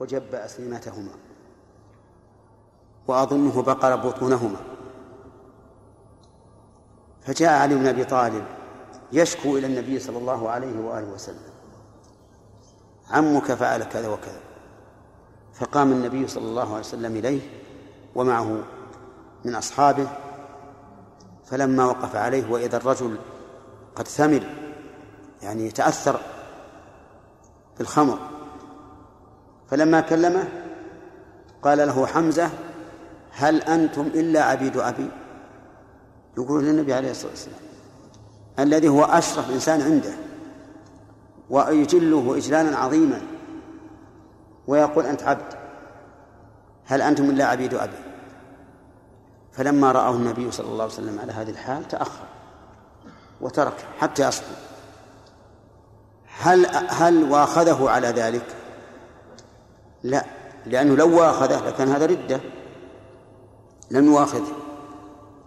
وجب أسلمتهما. وأظنه بقر بطونهما. فجاء علي بن أبي طالب يشكو إلى النبي صلى الله عليه وآله وسلم. عمك فعل كذا وكذا. فقام النبي صلى الله عليه وسلم إليه ومعه من أصحابه. فلما وقف عليه وإذا الرجل قد ثمر يعني يتأثر بالخمر فلما كلمه قال له حمزة هل أنتم إلا عبيد أبي؟ يقول للنبي عليه الصلاة والسلام الذي هو أشرف إنسان عنده ويجله إجلالا عظيما ويقول أنت عبد هل أنتم إلا عبيد أبي؟ فلما رآه النبي صلى الله عليه وسلم على هذه الحال تأخر وترك حتى يصبر هل هل واخذه على ذلك؟ لا لأنه لو واخذه لكان هذا ردة. لم يواخذه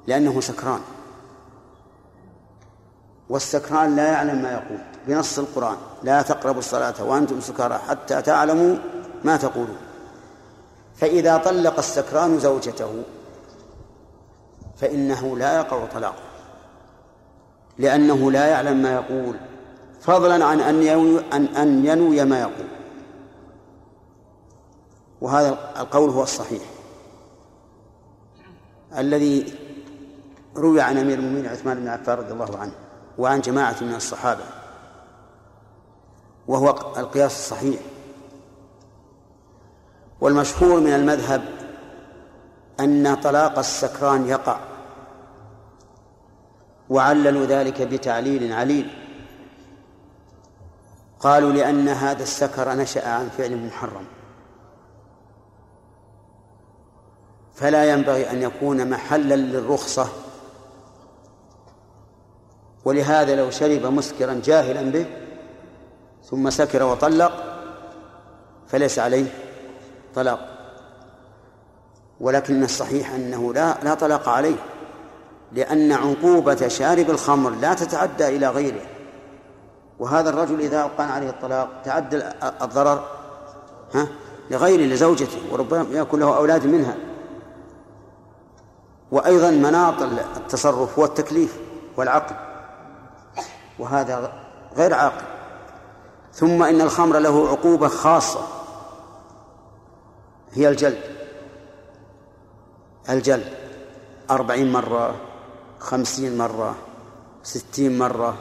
لأنه سكران. والسكران لا يعلم ما يقول بنص القرآن. لا تقربوا الصلاة وأنتم سكارى حتى تعلموا ما تقولون. فإذا طلق السكران زوجته فإنه لا يقع طلاقه لأنه لا يعلم ما يقول. فضلا عن أن ينوي, أن, ينوي ما يقول. وهذا القول هو الصحيح. الذي روي عن أمير المؤمنين عثمان بن عفان رضي الله عنه وعن جماعة من الصحابة وهو القياس الصحيح. والمشهور من المذهب أن طلاق السكران يقع وعللوا ذلك بتعليل عليل. قالوا لأن هذا السكر نشأ عن فعل محرم. فلا ينبغي أن يكون محلا للرخصة. ولهذا لو شرب مسكرا جاهلا به ثم سكر وطلق فليس عليه طلاق. ولكن الصحيح أنه لا لا طلاق عليه لأن عقوبة شارب الخمر لا تتعدى إلى غيره. وهذا الرجل إذا أوقع عليه الطلاق تعدى الضرر ها لغيره لزوجته وربما يكون له أولاد منها. وأيضا مناط التصرف هو التكليف والعقل وهذا غير عاقل. ثم إن الخمر له عقوبة خاصة هي الجلد. الجلد أربعين مرة خمسين مرة ستين مرة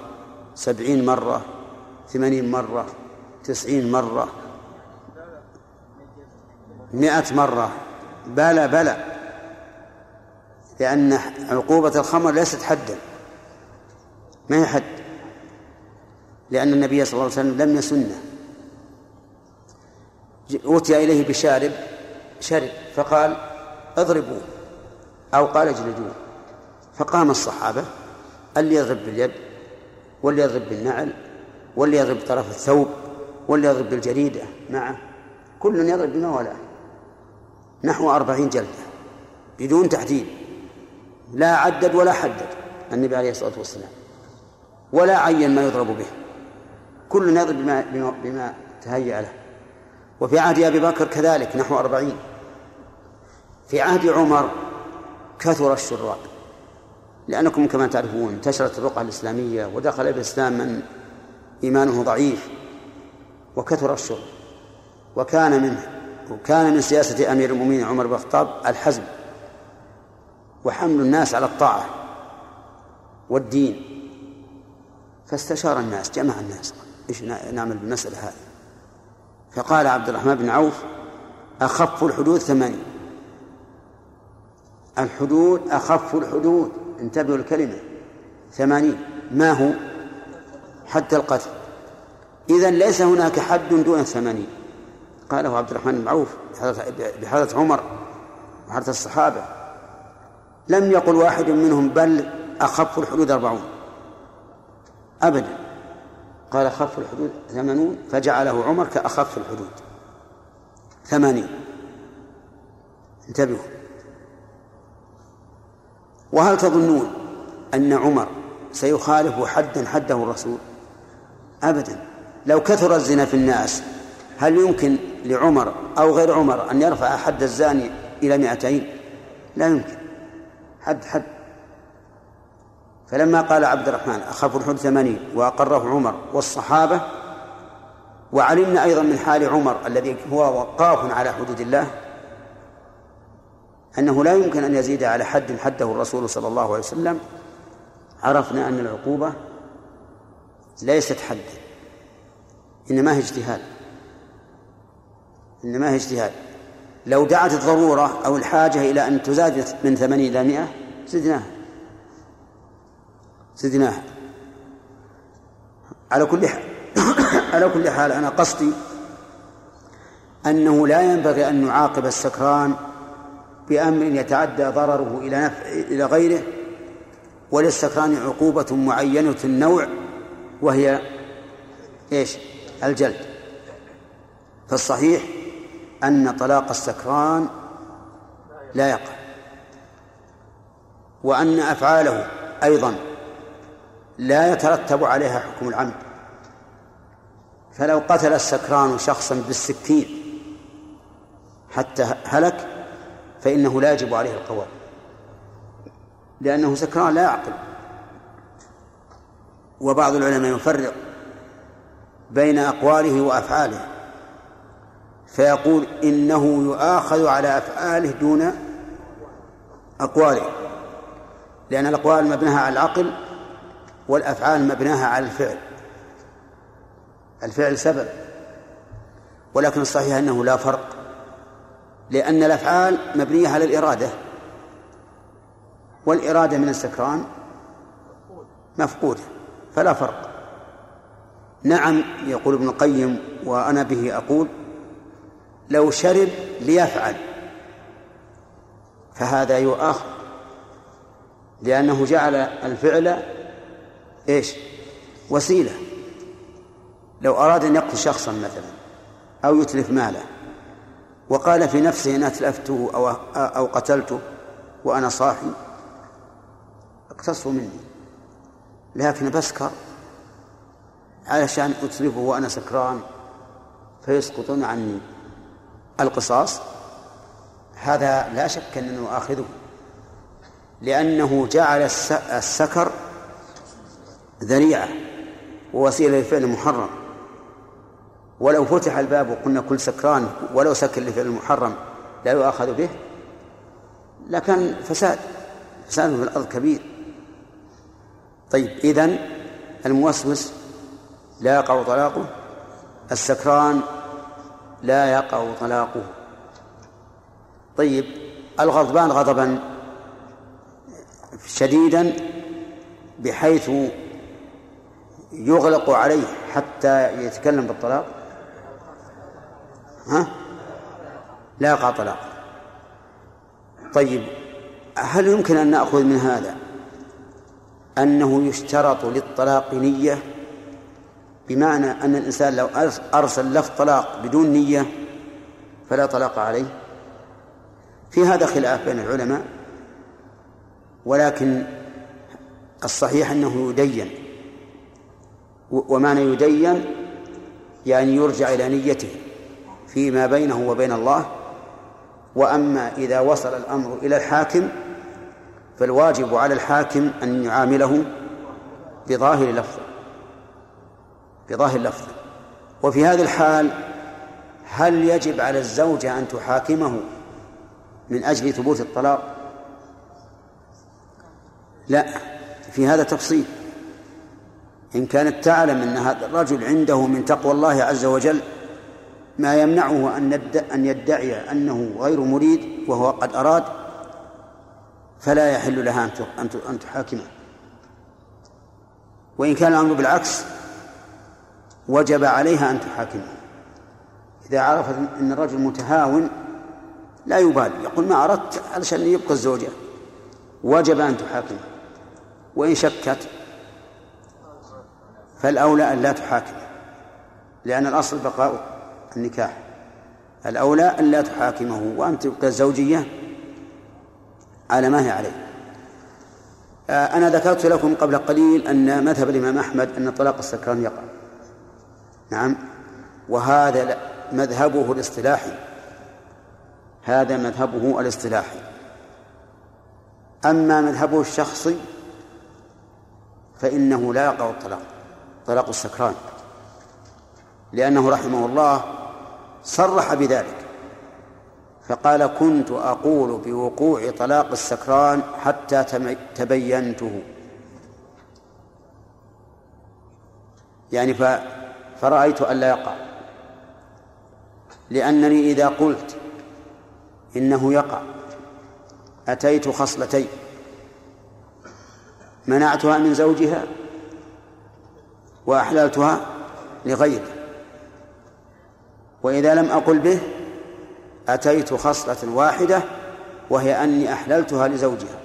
سبعين مرة ثمانين مرة تسعين مرة مئة مرة. بلى بلى. لأن عقوبة الخمر ليست حدا. ما هي حد؟ لأن النبي صلى الله عليه وسلم لم يسنه. أوتي إليه بشارب شرب فقال اضربوه أو قال اجلدوه. فقام الصحابة اللي يضرب باليد واللي يضرب بالنعل واللي يضرب بطرف الثوب واللي يضرب بالجريدة معه. كل يضرب بما ولاه نحو أربعين جلدة بدون تحديد. لا عدد ولا حدد النبي عليه الصلاة والسلام ولا عين ما يضرب به كل يضرب بما, بما, بما تهيأ له. وفي عهد أبي بكر كذلك نحو أربعين. في عهد عمر كثر الشراء لأنكم كما تعرفون انتشرت الرقعة الإسلامية ودخل الإسلام من إيمانه ضعيف وكثر الشر وكان منه وكان من سياسة أمير المؤمنين عمر بن الخطاب الحزم. وحمل الناس على الطاعة والدين. فاستشار الناس جمع الناس. إيش نعمل بالمسألة هذه. فقال عبد الرحمن بن عوف أخف الحدود ثمانين الحدود أخف الحدود. انتبهوا الكلمة ثمانين. ما هو؟ حد القتل. إذا ليس هناك حد دون الثمانين قاله عبد الرحمن بن عوف بحضرة عمر وحضرة الصحابة. لم يقل واحد منهم بل أخف الحدود أربعون. أبدا. قال أخف الحدود ثمانون فجعله عمر كأخف الحدود. ثمانين. انتبهوا. وهل تظنون أن عمر سيخالف حدا حده الرسول؟ أبدا. لو كثر الزنا في الناس هل يمكن لعمر أو غير عمر أن يرفع حد الزاني إلى مئتين؟ لا يمكن. حد حد. فلما قال عبد الرحمن أخاف الحد ثمانين وأقره عمر والصحابة وعلمنا أيضا من حال عمر الذي هو وقاف على حدود الله أنه لا يمكن أن يزيد على حد حده الرسول صلى الله عليه وسلم عرفنا أن العقوبة ليست حدا إنما هي اجتهاد. إنما هي اجتهاد. لو دعت الضرورة أو الحاجة إلى أن تزاد من ثمانين إلى مئة زدناها. زدناها. على كل حال على كل حال أنا قصدي أنه لا ينبغي أن نعاقب السكران بأمر يتعدى ضرره إلى نفع إلى غيره وللسكران عقوبة معينة النوع وهي إيش؟ الجلد. فالصحيح أن طلاق السكران لا يقع. وأن أفعاله أيضا لا يترتب عليها حكم العمد. فلو قتل السكران شخصا بالسكين حتى هلك فإنه لا يجب عليه القود لأنه سكران لا يعقل. وبعض العلماء يفرق بين أقواله وأفعاله. فيقول إنه يؤاخذ على أفعاله دون أقواله لأن الأقوال مبناها على العقل والأفعال مبناها على الفعل. الفعل سبب ولكن الصحيح أنه لا فرق لأن الأفعال مبنية على الإرادة والإرادة من السكران مفقودة فلا فرق. نعم يقول ابن القيم وأنا به أقول لو شرب ليفعل. فهذا يؤاخذ. لأنه جعل الفعل إيش؟ وسيلة. لو أراد أن يقتل شخصا مثلا أو يتلف ماله وقال في نفسه إن أتلفته أو أو قتلته وأنا صاحي اقتصوا مني. لكن بسكر علشان أتلفه وأنا سكران فيسقطون عني. القصاص هذا لا شك أنه آخذه لأنه جعل السكر ذريعة ووسيلة لفعل محرم. ولو فتح الباب وقلنا كل سكران ولو سكر لفعل محرم لا يؤاخذ به لكن فساد فساد في الأرض كبير. طيب إذن الموسوس لا يقع طلاقه السكران لا يقع طلاقه. طيب الغضبان غضبا شديدا بحيث يغلق عليه حتى يتكلم بالطلاق؟ ها؟ لا يقع طلاق. طيب هل يمكن أن نأخذ من هذا أنه يشترط للطلاق نية؟ بمعنى أن الإنسان لو أرسل لفظ طلاق بدون نية فلا طلاق عليه. في هذا خلاف بين العلماء ولكن الصحيح أنه يدين. ومعنى يدين يعني يرجع إلى نيته فيما بينه وبين الله. وأما إذا وصل الأمر إلى الحاكم فالواجب على الحاكم أن يعامله بظاهر لفظه. بظاهر لفظه. وفي هذه الحال هل يجب على الزوجة أن تحاكمه من أجل ثبوت الطلاق؟ لا في هذا تفصيل. إن كانت تعلم أن هذا الرجل عنده من تقوى الله عز وجل ما يمنعه أن يدعي أنه غير مريد وهو قد أراد فلا يحل لها أن تحاكمه. وإن كان الأمر بالعكس وجب عليها أن تحاكمه. إذا عرفت أن الرجل متهاون لا يبالي. يقول ما أردت علشان يبقى الزوجة. وجب أن تحاكمه. وإن شكت فالأولى أن لا تحاكمه. لأن الأصل بقاء النكاح. الأولى أن لا تحاكمه وأن تبقى الزوجية على ما هي عليه. آه، أنا ذكرت لكم قبل قليل أن مذهب الإمام أحمد أن طلاق السكران يقع. نعم. وهذا مذهبه الاصطلاحي. هذا مذهبه الاصطلاحي. أما مذهبه الشخصي فإنه لا يقع الطلاق طلاق السكران. لأنه رحمه الله صرح بذلك. فقال كنت أقول بوقوع طلاق السكران حتى تبينته. يعني فرأيت ألا يقع. لأنني إذا قلت إنه يقع أتيت خصلتين. منعتها من زوجها وأحللتها لغيره. وإذا لم أقل به أتيت خصلة واحدة وهي أني أحللتها لزوجها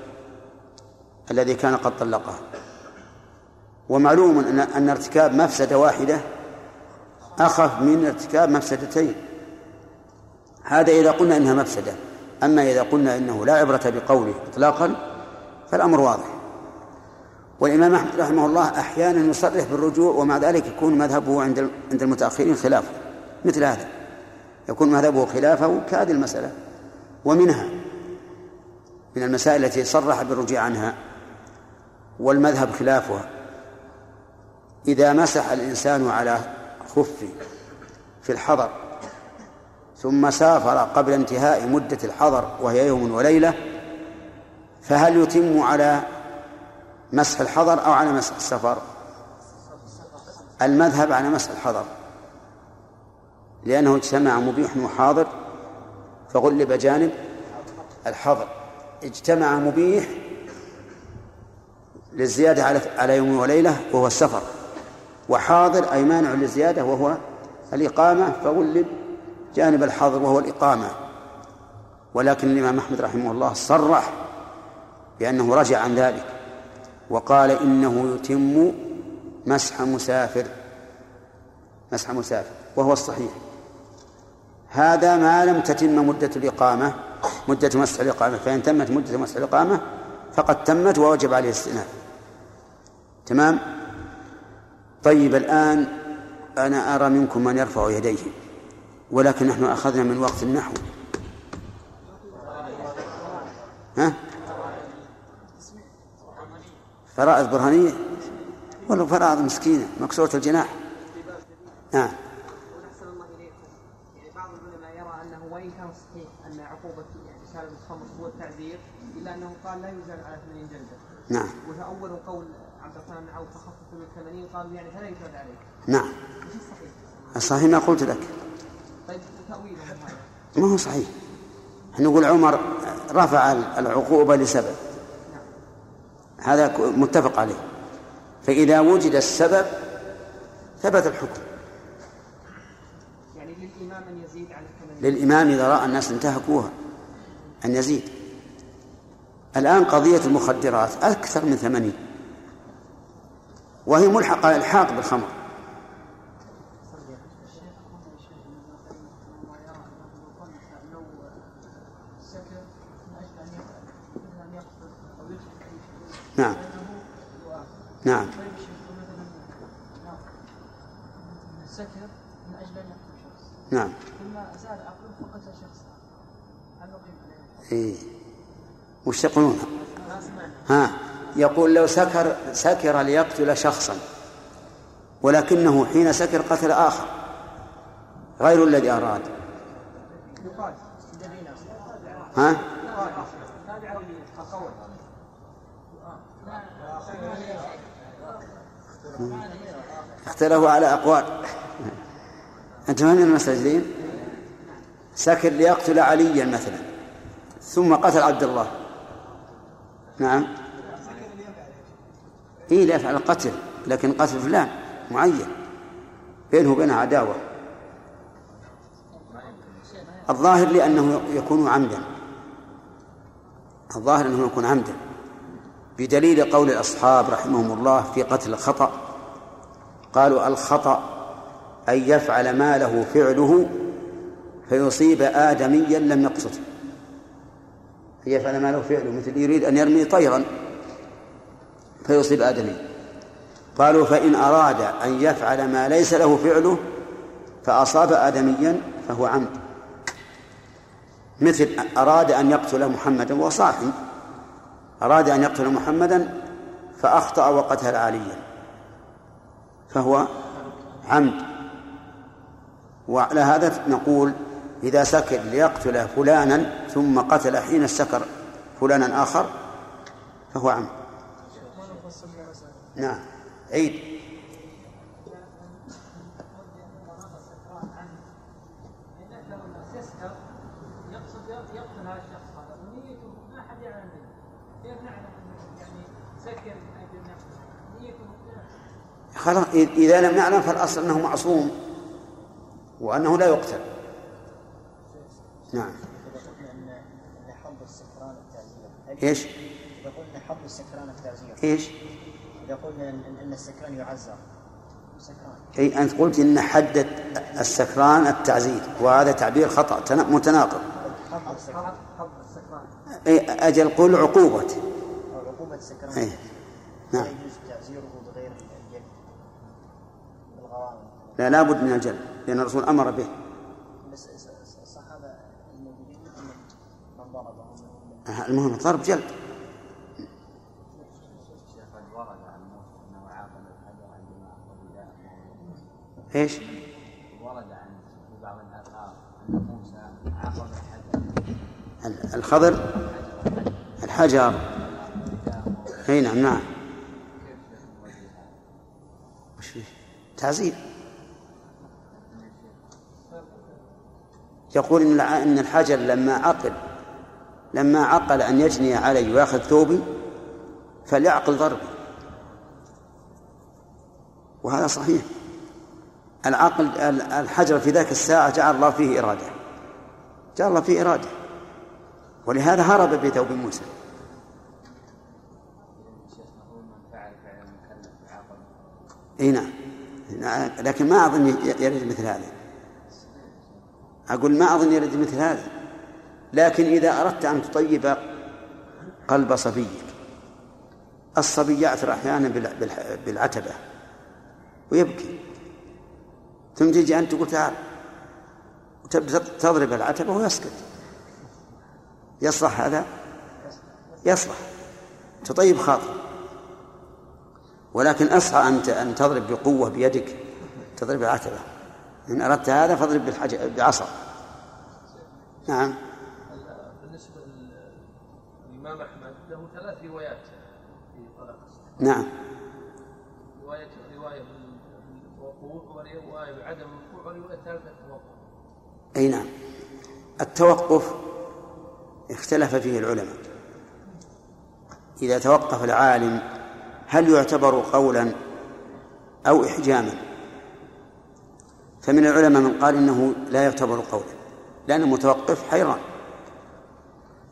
الذي كان قد طلقها. ومعلوم أن ارتكاب مفسدة واحدة أخف من ارتكاب مفسدتين. هذا إذا قلنا إنها مفسدة. أما إذا قلنا إنه لا عبرة بقوله إطلاقا فالأمر واضح. والإمام أحمد رحمه الله أحيانا يصرح بالرجوع ومع ذلك يكون مذهبه عند عند المتأخرين خلافه مثل هذا. يكون مذهبه خلافه كهذه المسألة ومنها من المسائل التي صرح بالرجوع عنها والمذهب خلافها. إذا مسح الإنسان على خفه في الحضر ثم سافر قبل انتهاء مدة الحضر وهي يوم وليلة فهل يتم على مسح الحضر أو على مسح السفر؟ المذهب على مسح الحضر لأنه اجتمع مبيح وحاضر فغلب جانب الحظر اجتمع مبيح للزيادة على على يوم وليلة وهو السفر. وحاضر أي مانع للزيادة وهو الإقامة فغلب جانب الحظر وهو الإقامة. ولكن الإمام أحمد رحمه الله صرح بأنه رجع عن ذلك وقال إنه يتم مسح مسافر مسح مسافر وهو الصحيح. هذا ما لم تتم مدة الإقامة مدة مسح الإقامة فإن تمت مدة مسح الإقامة فقد تمت ووجب عليه الاستئناف. تمام؟ طيب الآن أنا أرى منكم من يرفع يديه ولكن نحن أخذنا من وقت النحو. ها؟ فرائض برهانية؟ ولا فرائض مسكينة مكسورة الجناح. نعم وإن كان صحيح أن عقوبة يعني شارب الخمر هو التعذير إلا أنه قال لا يزال على 80 جلدة. نعم. وتأول قول عبد الرحمن بن عوف 80 قالوا يعني فلا يزاد عليه نعم. الصحيح؟ ما قلت لك. طيب تأويله ما هو صحيح. نقول عمر رفع العقوبة لسبب. هذا متفق عليه. فإذا وجد السبب ثبت الحكم. يعني للإمام أن يزيد على للإمام إذا رأى الناس انتهكوها أن يزيد. الآن قضية المخدرات أكثر من ثمانين. وهي ملحقة الحاق بالخمر. نعم. نعم. نعم. زاد عقله فقتل شخصا هل نقيم عليه؟ إيه. وش يقولون؟ ها. يقول لو سكر سكر ليقتل شخصا ولكنه حين سكر قتل آخر غير الذي أراد. ها؟ اختلفوا على أقوال. أنتم من المستجدين سكر ليقتل عليا مثلا ثم قتل عبد الله. نعم. إيه لا يفعل القتل لكن قتل فلان معين بينه وبينه عداوة. الظاهر لأنه يكون عمدا. الظاهر أنه يكون عمدا. بدليل قول الأصحاب رحمهم الله في قتل الخطأ قالوا الخطأ أن يفعل ما له فعله فيصيب آدميا لم يقصده. أن يفعل ما له فعله مثل يريد أن يرمي طيرا. فيصيب آدميا قالوا فإن أراد أن يفعل ما ليس له فعله فأصاب آدميا فهو عمد. مثل أراد أن يقتل محمدا وهو صاحي. أراد أن يقتل محمدا فأخطأ وقتل عليا فهو عمد. وعلى هذا نقول إذا سكر ليقتل فلانا ثم قتل حين السكر فلانا آخر فهو عمد. نعم عيد خلاص إذا لم نعلم فالأصل أنه معصوم وأنه لا يقتل نعم إيش؟ إذا قلنا حد السكران التعزير إيش؟ قلنا أن السكران يعزر. سكران. أي أنت قلت إن حد السكران التعزير وهذا تعبير خطأ متناقض. حد السكران. أي أجل قل عقوبة. أو عقوبة السكران. أي نعم. لا يجوز تعزيره بغير الجلد لا لابد من الجلد لأن الرسول أمر به. بس من المهم الضرب جلد. إيش؟ ورد عن بعض الاثار ان موسى عاقب الحجر الخضر الحجر إي نعم نعم؟ وش فيه؟ تعزير يقول إن إن الحجر لما عقل لما عقل أن يجني علي ويأخذ ثوبي فليعقل ضربي وهذا صحيح العقل ال- الحجر في ذاك الساعة جعل الله فيه إرادة. جعل الله فيه إرادة. ولهذا هرب بثوب موسى. إي نعم. لكن ما أظن يرد مثل هذا. أقول ما أظن يرد مثل هذا. لكن إذا أردت أن تطيب قلب صبيك الصبي يعثر أحيانا بالعتبة ويبكي. ثم تجي أنت تقول تعال. وتبدأ تضرب العتبة ويسكت. يصلح هذا؟ يصلح. تطيب خاطر. ولكن أصعى أن أن تضرب بقوة بيدك تضرب العتبة. إن أردت هذا فاضرب بالحجر بعصا. نعم. بالنسبة للإمام أحمد له ثلاث روايات في طلاق. نعم. التوقع أي نعم. التوقف اختلف فيه العلماء. إذا توقف العالم هل يعتبر قولا أو إحجاما؟ فمن العلماء من قال إنه لا يعتبر قولا لأن المتوقف حيران.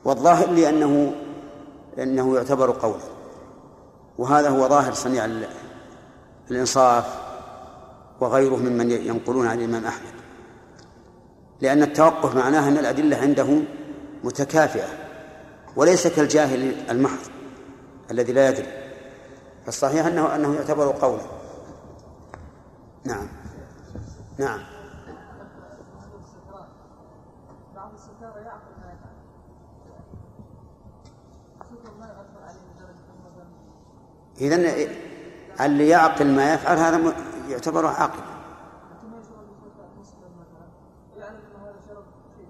والظاهر لي أنه أنه يعتبر قولا. وهذا هو ظاهر صنيع ال- الإنصاف وغيره ممن ينقلون عن الإمام أحمد. لأن التوقف معناه أن الأدلة عنده متكافئة وليس كالجاهل المحض الذي لا يدري. فالصحيح أنه أنه يعتبر قولا. نعم. نعم. إذن اللي يعقل ما يفعل هذا يعتبر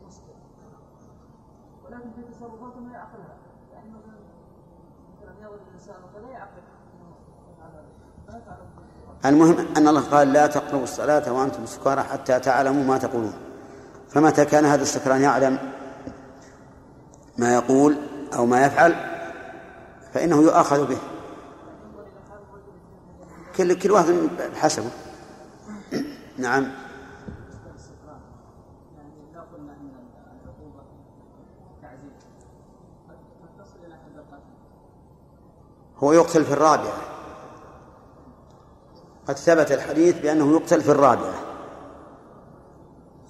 مسلم ولكن في يعقلها الانسان يفعل المهم أن الله قال لا تقربوا الصلاة وأنتم سكارى حتى تعلموا ما تقولون. فمتى كان هذا السكران يعلم ما يقول أو ما يفعل؟ فإنه يؤاخذ به. كل كل واحد بحسبه. نعم. هو يقتل في الرابعة. قد ثبت الحديث بأنه يقتل في الرابعة.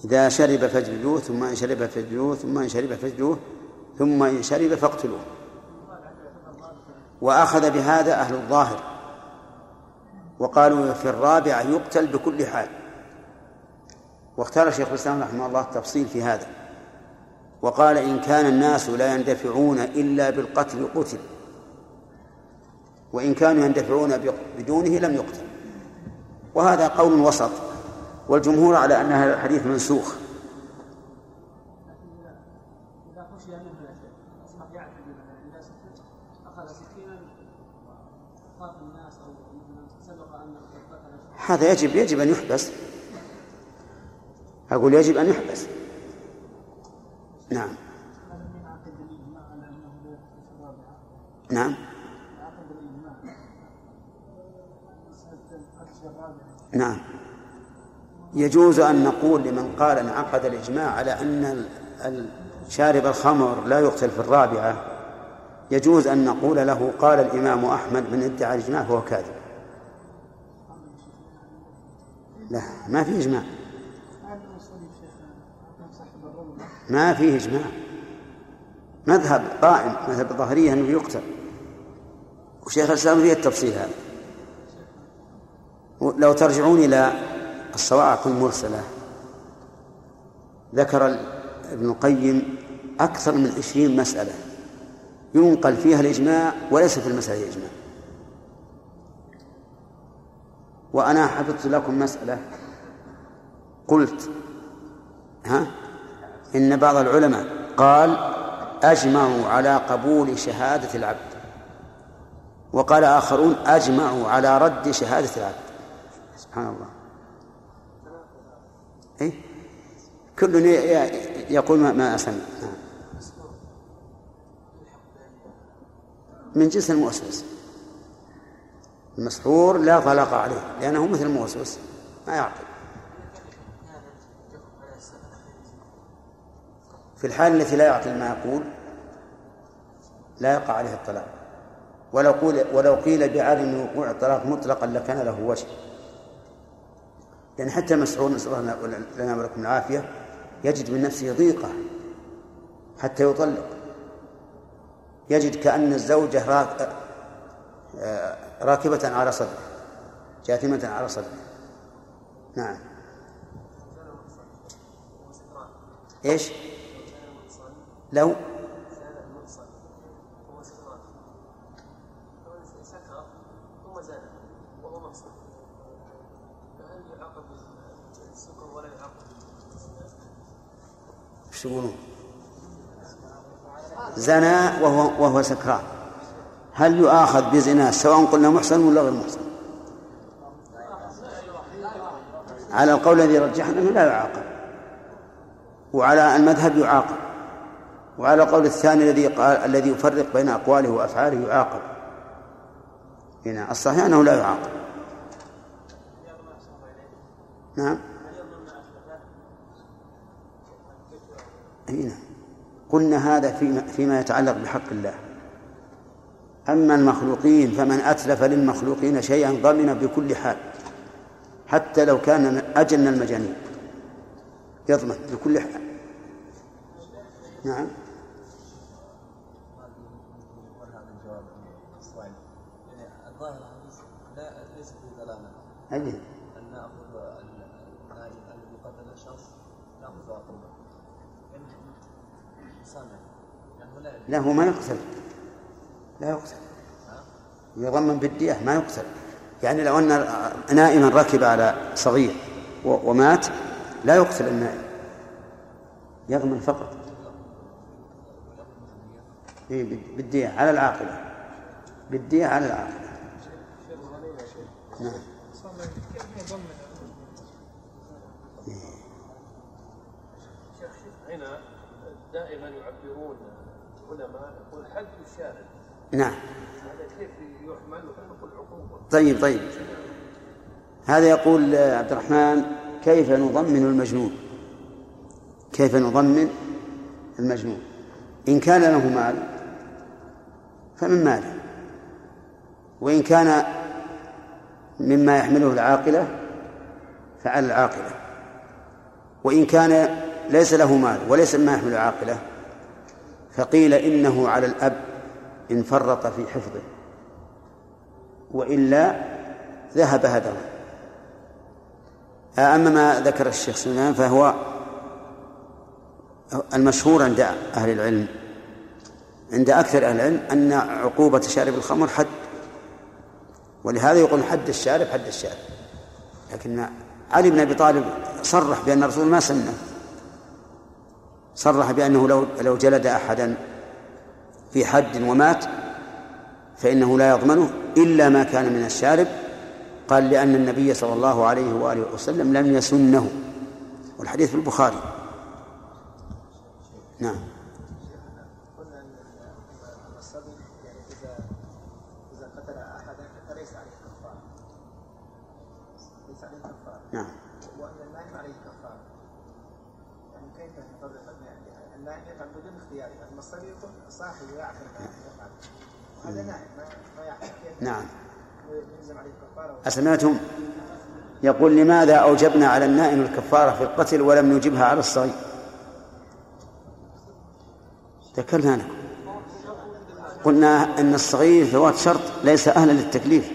إذا شرب فاجلدوه ثم إن شرب فاجلدوه ثم إن شرب فاجلدوه ثم إن شرب فاقتلوه. وأخذ بهذا أهل الظاهر. وقالوا في الرابعة يقتل بكل حال. واختار شيخ الإسلام رحمه الله التفصيل في هذا. وقال إن كان الناس لا يندفعون إلا بالقتل قتل. وإن كانوا يندفعون بدونه لم يقتل. وهذا قول وسط. والجمهور على أن هذا الحديث منسوخ. هذا يجب يجب أن يحبس. أقول يجب أن يحبس. نعم. نعم. نعم. يجوز أن نقول لمن قال انعقد الإجماع على أن شارب الخمر لا يقتل في الرابعة يجوز أن نقول له قال الإمام أحمد من ادعى الإجماع فهو كاذب. لا ما في إجماع. ما فيه إجماع. مذهب قائم مذهب الظاهرية أنه يقتل. وشيخ الإسلام فيه التفصيل هذا. لو ترجعون إلى الصواعق المرسلة ذكر ابن القيم أكثر من عشرين مسألة. ينقل فيها الإجماع وليس في المسألة إجماع وأنا حفظت لكم مسألة. قلت ها إن بعض العلماء قال أجمعوا على قبول شهادة العبد. وقال آخرون أجمعوا على رد شهادة العبد. سبحان الله. إيه؟ كل يقول ما أسمع من جنس المؤسس المسحور لا طلاق عليه لأنه مثل الموسوس ما يعقل. في الحال التي لا يعقل ما يقول لا يقع عليه الطلاق. ولو قيل ولو قيل بعدم وقوع الطلاق مطلقا لكان له وجه. لأن حتى المسعود نسأل الله لنا ولكم العافية يجد من نفسه ضيقة حتى يطلق. يجد كأن الزوجة آه، راكبة على صدره جاثمة على صدره نعم. إيش؟ لو؟ إيش يقولون؟ زنى وهو وهو سكران. هل يؤاخذ بزنا سواء قلنا محسن ولا غير محسن؟ على القول الذي رجحنا أنه لا يعاقب. وعلى المذهب يعاقب. وعلى القول الثاني الذي قال الذي يفرق بين أقواله وأفعاله يعاقب. هنا الصحيح أنه لا يعاقب. نعم. هنا. قلنا هذا فيما, فيما يتعلق بحق الله. أما المخلوقين فمن أتلف للمخلوقين شيئا ضمن بكل حال حتى لو كان أجن المجانين. يضمن بكل حال. نعم. لا لا هو ما يقتل لا يقتل. يضمن بالدية ما يقتل. يعني لو أن نائما ركب على صغير ومات لا يقتل النائم. يضمن فقط. إيه بال- بالدية على العاقلة بالدية على العاقلة نعم. هنا دائما يعبرون العلماء يقول حد الشارع نعم. طيب طيب. هذا يقول عبد الرحمن كيف نضمن المجنون؟ كيف نضمن المجنون؟ إن كان له مال فمن ماله. وإن كان مما يحمله العاقلة فعلى العاقلة. وإن كان ليس له مال وليس مما يحمل العاقلة فقيل إنه على الأب. إن فرط في حفظه وإلا ذهب هدره. أما ما ذكر الشيخ سليمان فهو المشهور عند أهل العلم عند أكثر أهل العلم أن عقوبة شارب الخمر حد ولهذا يقول حد الشارب حد الشارب. لكن علي بن أبي طالب صرح بأن الرسول ما سنه صرح بأنه لو لو جلد أحدا في حد ومات فإنه لا يضمنه إلا ما كان من الشارب. قال لأن النبي صلى الله عليه وآله وسلم لم يسنه والحديث في البخاري. نعم. نعم. أسمعتم؟ يقول لماذا أوجبنا على النائم الكفارة في القتل ولم نوجبها على الصغير؟ ذكرنا لكم. قلنا أن الصغير فوات شرط ليس أهلا للتكليف.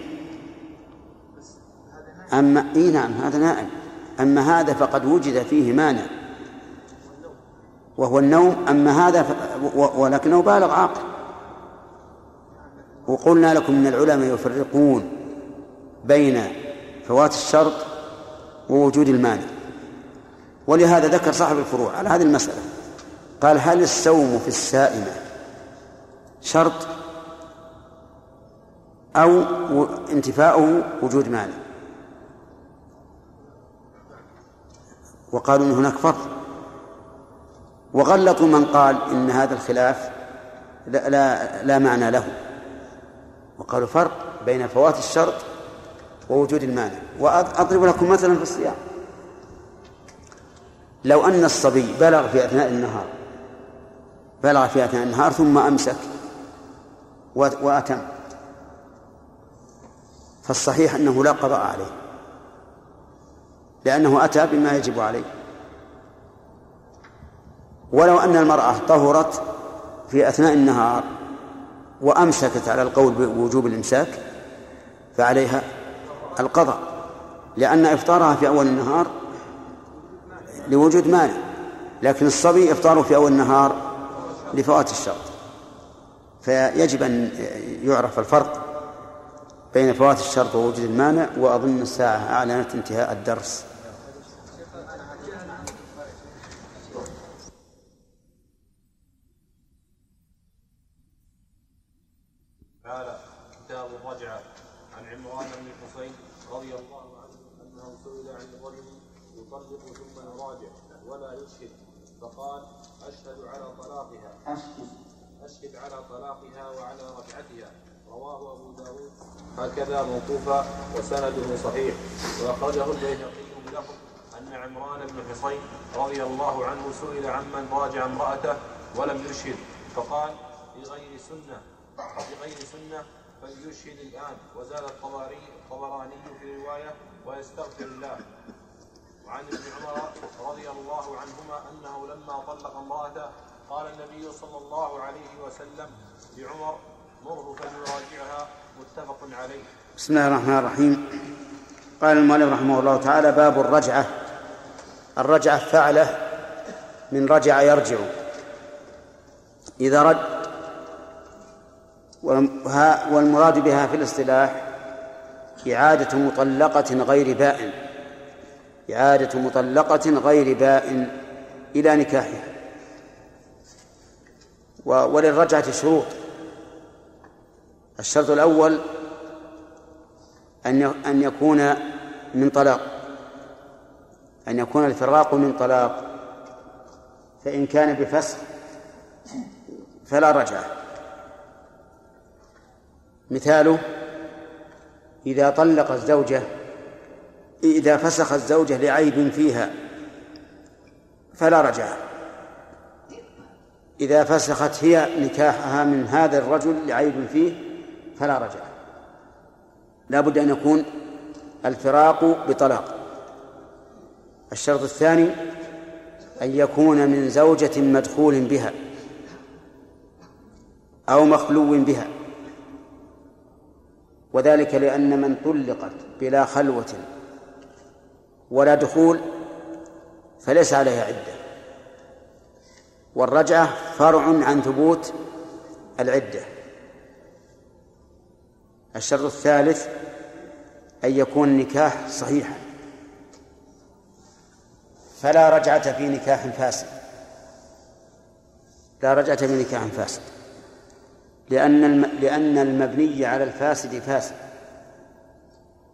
أما إي نعم هذا نائم. أما هذا فقد وجد فيه مانع. وهو النوم أما هذا ف... ولكنه بالغ عاقل. وقلنا لكم إن العلماء يفرقون بين فوات الشرط ووجود المانع. ولهذا ذكر صاحب الفروع على هذه المسألة قال هل السوم في السائمة شرط أو انتفاؤه وجود مانع؟ وقالوا إن هناك فرق. وغلطوا من قال إن هذا الخلاف لا, لا, لا معنى له. وقالوا فرق بين فوات الشرط ووجود المانع. وأضرب لكم مثلا في الصيام. لو أن الصبي بلغ في أثناء النهار بلغ في أثناء النهار ثم أمسك وأتم. فالصحيح أنه لا قضاء عليه لأنه أتى بما يجب عليه. ولو أن المرأة طهرت في أثناء النهار وأمسكت على القول بوجوب الإمساك فعليها القضاء لأن إفطارها في أول النهار لوجود مانع لكن الصبي إفطاره في أول النهار لفوات الشرط. فيجب أن يعرف الفرق بين فوات الشرط ووجود المانع وأظن الساعة أعلنت انتهاء الدرس تعالى كتاب الرجعة عن عمران بن الحصين رضي الله عنه أنه سئل عن الرجل يطلق ثم يراجع ولا يشهد فقال أشهد على طلاقها أشهد أشهد على طلاقها وعلى رجعتها رواه أبو داود هكذا موقوفا وسنده صحيح. وأخرجه البيهقي بلفظ أن عمران بن حصين رضي الله عنه سئل عمن راجع امرأته ولم يشهد فقال بغير سنة. بغير سنة؟ فليشهد الآن. وزاد الطبراني في رواية ويستغفر الله. وعن ابن عمر رضي الله عنهما أنه لما طلق امرأته قال النبي صلى الله عليه وسلم لعمر مره فليراجعها. متفق عليه. بسم الله الرحمن الرحيم. قال المؤلف رحمه الله تعالى باب الرجعة الرجعة فعله من رجع يرجع. إذا رد والمراد بها في الاصطلاح إعادة مطلقة غير بائن إعادة مطلقة غير بائن إلى نكاحها. وللرجعة شروط. الشرط الأول أن أن يكون من طلاق. أن يكون الفراق من طلاق. فإن كان بفسخ فلا رجعة. مثاله إذا طلق الزوجة إذا فسخ الزوجة لعيب فيها فلا رجعة. إذا فسخت هي نكاحها من هذا الرجل لعيب فيه فلا رجعة لا بد أن يكون الفراق بطلاق. الشرط الثاني أن يكون من زوجة مدخول بها أو مخلو بها. وذلك لأن من طلقت بلا خلوة ولا دخول فليس عليها عدة. والرجعة فرع عن ثبوت العدة. الشرط الثالث أن يكون النكاح صحيحا فلا رجعة في نكاح فاسد. لا رجعة في نكاح فاسد. لأن. لأن المبني على الفاسد فاسد.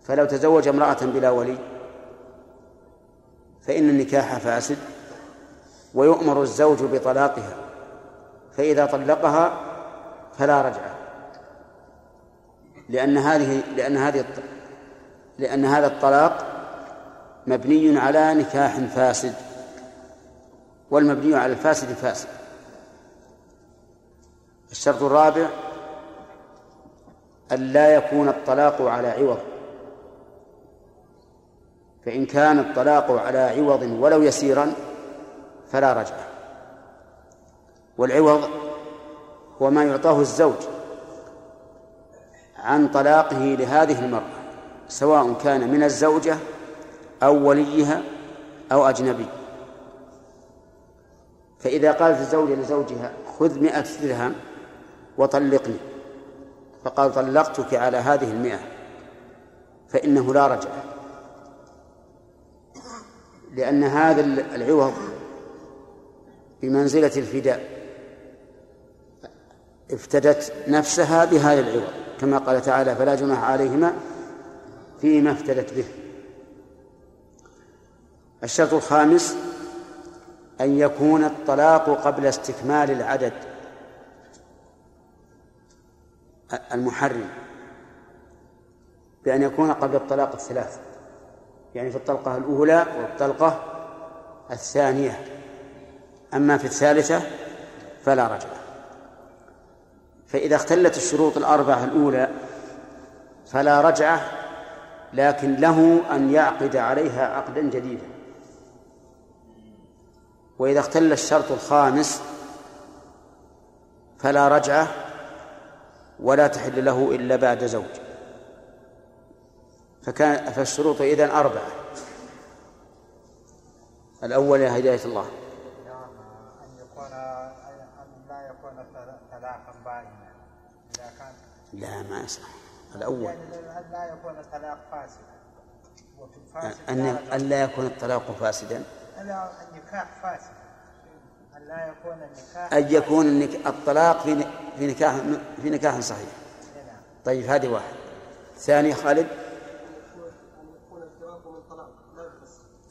فلو تزوج امرأة بلا ولي فإن النكاح فاسد ويؤمر الزوج بطلاقها فإذا طلقها فلا رجعة. لأن هذه لأن هذه لأن هذا الطلاق مبني على نكاح فاسد. والمبني على الفاسد فاسد. الشرط الرابع أن لا يكون الطلاق على عوض. فإن كان الطلاق على عوض ولو يسيرا فلا رجعة والعوض هو ما يعطاه الزوج. عن طلاقه لهذه المرأة سواء كان من الزوجة أو وليها أو أجنبي. فإذا قالت الزوجة لزوجها خذ مئة درهم وطلقني. فقال طلقتك على هذه المئة. فإنه لا رجعة لأن هذا العوض بمنزلة الفداء. افتدت نفسها بهذا العوض. كما قال تعالى فلا جناح عليهما فيما افتدت به. الشرط الخامس أن يكون الطلاق قبل استكمال العدد المحرم. بأن يكون قبل الطلاق الثلاث. يعني في الطلقة الأولى والطلقة الثانية. أما في الثالثة فلا رجعة فإذا اختلت الشروط الأربعة الأولى فلا رجعة لكن له أن يعقد عليها عقدا جديدا. وإذا اختل الشرط الخامس فلا رجعة ولا تحل له إلا بعد زوج. فكان فالشروط إذن أربعة. الأول هداية الله. لا ما يصح. الأول. يعني أن لا يكون الطلاق فاسدا. أن لا أن يكون الطلاق فاسدا. لا النكاح فاسد. أن لا يكون النكاح أن يكون النك- الطلاق في في نكاح في نكاح صحيح. نعم. طيب هذه واحد. ثاني خالد.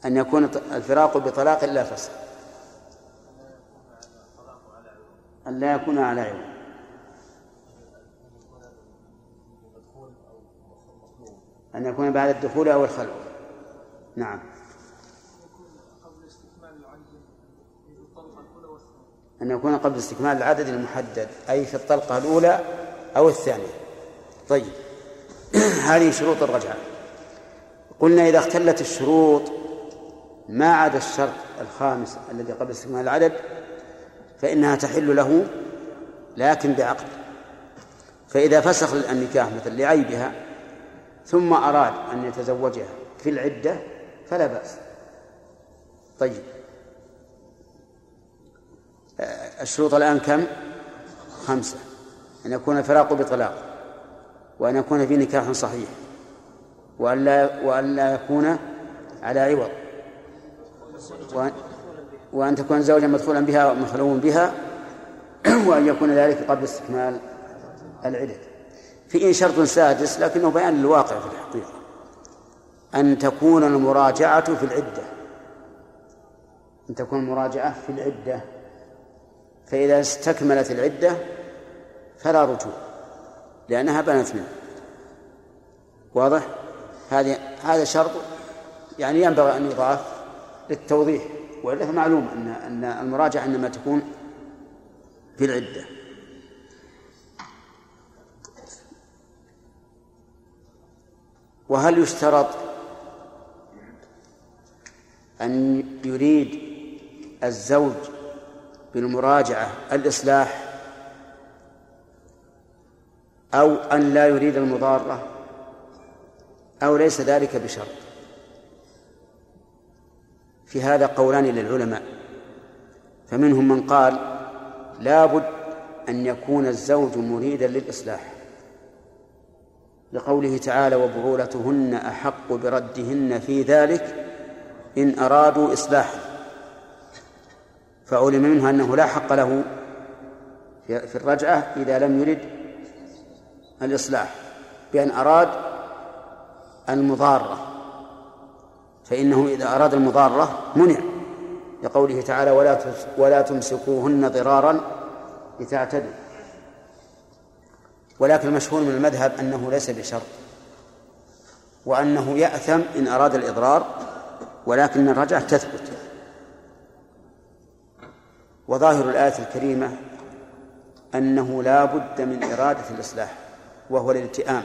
أن يكون الفراق بطلاق لا فسخ أن لا يكون على عوض أن يكون بعد الدخول أو الخلوة نعم. أن يكون قبل استكمال العدد المحدد أي في الطلقة الأولى أو الثانية. طيب. هذه شروط الرجعة. قلنا إذا اختلت الشروط ما عدا الشرط الخامس الذي قبل استكمال العدد فإنها تحل له لكن بعقد. فإذا فسخ النكاح مثل لعيبها ثم أراد أن يتزوجها في العدة فلا بأس. طيب. آه، الشروط الآن كم؟ خمسة. أن يكون الفراق بطلاق وأن يكون في نكاح صحيح وأن لا وأن لا يكون على عوض. وأن, وأن تكون زوجا مدخولا بها ومخلوم بها وأن يكون ذلك قبل استكمال العدد. في شرط سادس؟ لكنه بيان للواقع في الحقيقة. أن تكون المراجعة في العدة. أن تكون المراجعة في العدة. فإذا استكملت العدة فلا رجوع لأنها بنت منه. واضح؟ هذه هذا شرط يعني ينبغي أن يضاف للتوضيح وإلا فمعلوم أن أن المراجعة إنما تكون في العدة. وهل يشترط أن يريد الزوج بالمراجعة الإصلاح أو أن لا يريد المضارة أو ليس ذلك بشرط؟ في هذا قولان للعلماء. فمنهم من قال لا بد أن يكون الزوج مريدا للإصلاح. لقوله تعالى وبعولتهن أحق بردهن في ذلك إن أرادوا إصلاحا. فعلم منه أنه لا حق له في الرجعة إذا لم يرد الإصلاح بأن أراد المضارة. فإنه إذا أراد المضارة منع لقوله تعالى ولا ولا تمسكوهن ضرارا لتعتدوا. ولكن المشهور من المذهب أنه ليس بشرط وأنه يأثم إن أراد الإضرار ولكن الرجعة تثبت. وظاهر الآية الكريمة أنه لا بد من إرادة الإصلاح وهو الالتئام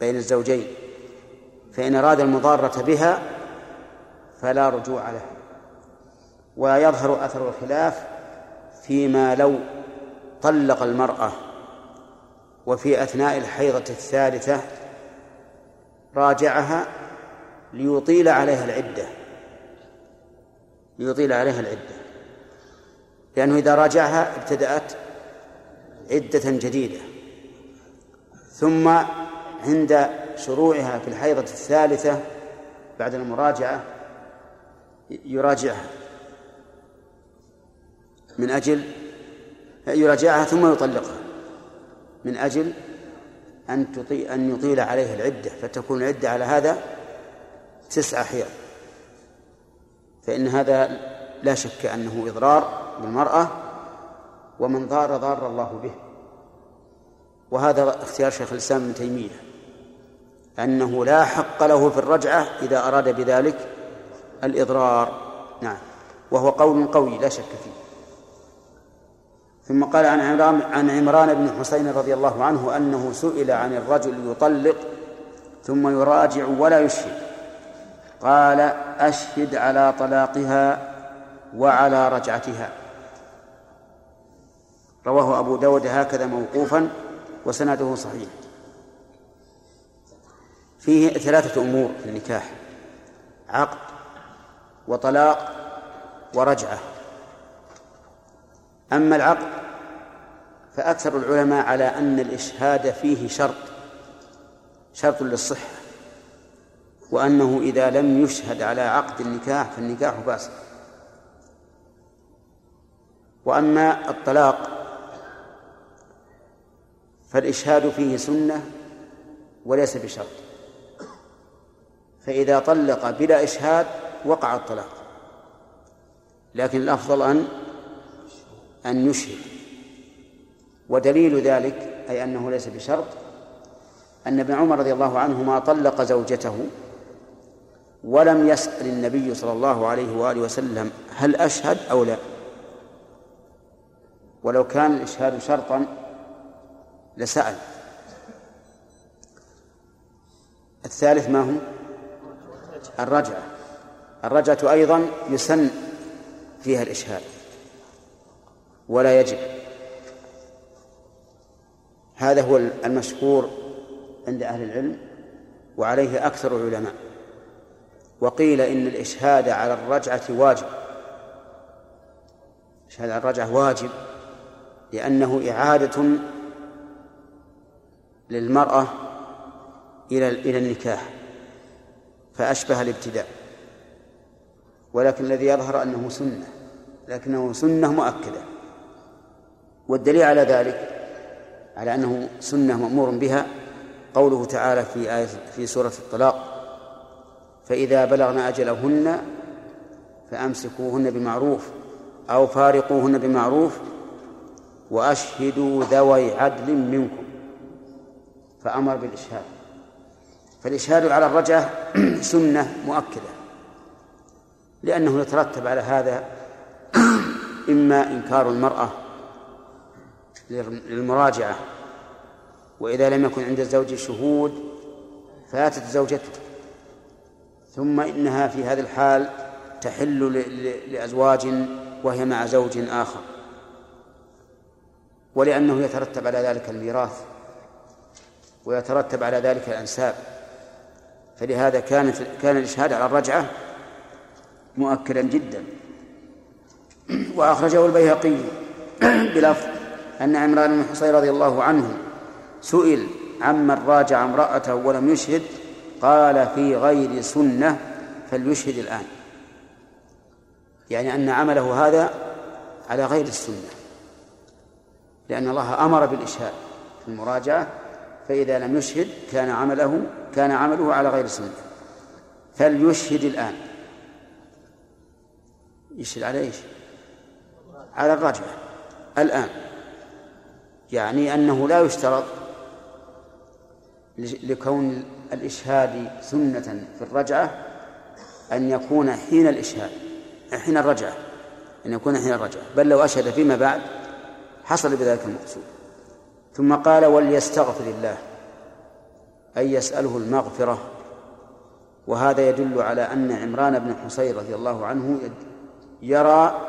بين الزوجين فإن أراد المضارة بها فلا رجوع له. ويظهر أثر الخلاف فيما لو طلق المرأة وفي أثناء الحيضة الثالثة راجعها ليطيل عليها العدة. ليطيل عليها العدة. لأنه إذا راجعها ابتدأت عدة جديدة. ثم عند شروعها في الحيضة الثالثة بعد المراجعة يراجعها. من أجل يراجعها ثم يطلقها. من أجل أن تطيل أن يطيل عليه العدة فتكون العدة على هذا تسعة حيض. فإن هذا لا شك أنه إضرار بالمرأة ومن ضار ضار الله به. وهذا اختيار شيخ الإسلام ابن تيمية أنه لا حق له في الرجعة إذا أراد بذلك الإضرار. نعم. وهو قول قوي لا شك فيه. ثم قال عن عمران عن عمران بن حسين رضي الله عنه أنه سئل عن الرجل يطلق ثم يراجع ولا يشهد. قال أشهد على طلاقها وعلى رجعتها. رواه أبو داود هكذا موقوفا وسنده صحيح. فيه ثلاثة أمور في النكاح عقد وطلاق ورجعة. أما العقد فأكثر العلماء على أن الإشهاد فيه شرط شرط للصحة وأنه إذا لم يشهد على عقد النكاح فالنكاح فاسد وأما الطلاق فالإشهاد فيه سنة وليس بشرط. فإذا طلق بلا إشهاد وقع الطلاق. لكن الأفضل أن أن يشهد. ودليل ذلك أي أنه ليس بشرط أن ابن عمر رضي الله عنهما طلق زوجته ولم يسأل النبي صلى الله عليه وآله وسلم هل أشهد أو لا. ولو كان الإشهاد شرطا لسأل. الثالث ما هو؟ الرجعة. الرجعة أيضا يسن فيها الإشهاد. ولا يجب. هذا هو المشهور عند أهل العلم وعليه أكثر العلماء. وقيل إن الإشهاد على الرجعة واجب. إشهاد على الرجعة واجب لأنه إعادة للمرأة إلى إلى النكاح فأشبه الابتداء. ولكن الذي يظهر أنه سنة لكنه سنة مؤكدة. والدليل على ذلك على أنه سنة مأمور بها قوله تعالى في آية في سورة الطلاق فإذا بلغن أجلهن فأمسكوهن بمعروف أو فارقوهن بمعروف وأشهدوا ذوي عدل منكم فأمر بالإشهاد فالإشهاد على الرجعة سنة مؤكدة لأنه يترتب على هذا إما إنكار المرأة للمراجعة وإذا لم يكن عند الزوج شهود فاتت زوجته ثم إنها في هذا الحال تحل لأزواج وهي مع زوج آخر. ولأنه يترتب على ذلك الميراث ويترتب على ذلك الأنساب. فلهذا كانت كان الإشهاد على الرجعة مؤكدا جدا. وأخرجه البيهقي بلفظ أن عمران بن حصين رضي الله عنه سئل عمن راجع امرأته ولم يشهد قال في غير سنة فليشهد الآن. يعني أن عمله هذا على غير السنة. لأن الله أمر بالإشهاد في المراجعة فإذا لم يشهد كان عمله كان عمله على غير السنة فليشهد الآن. يشهد على إيش؟ على الرجعة الآن. يعني أنه لا يشترط لكون الإشهاد سنة في الرجعة أن يكون حين الإشهاد حين الرجعة أن يكون حين الرجعة. بل لو أشهد فيما بعد حصل بذلك المقصود. ثم قال وليستغفر الله أي يسأله المغفرة. وهذا يدل على أن عمران بن حصين رضي الله عنه يرى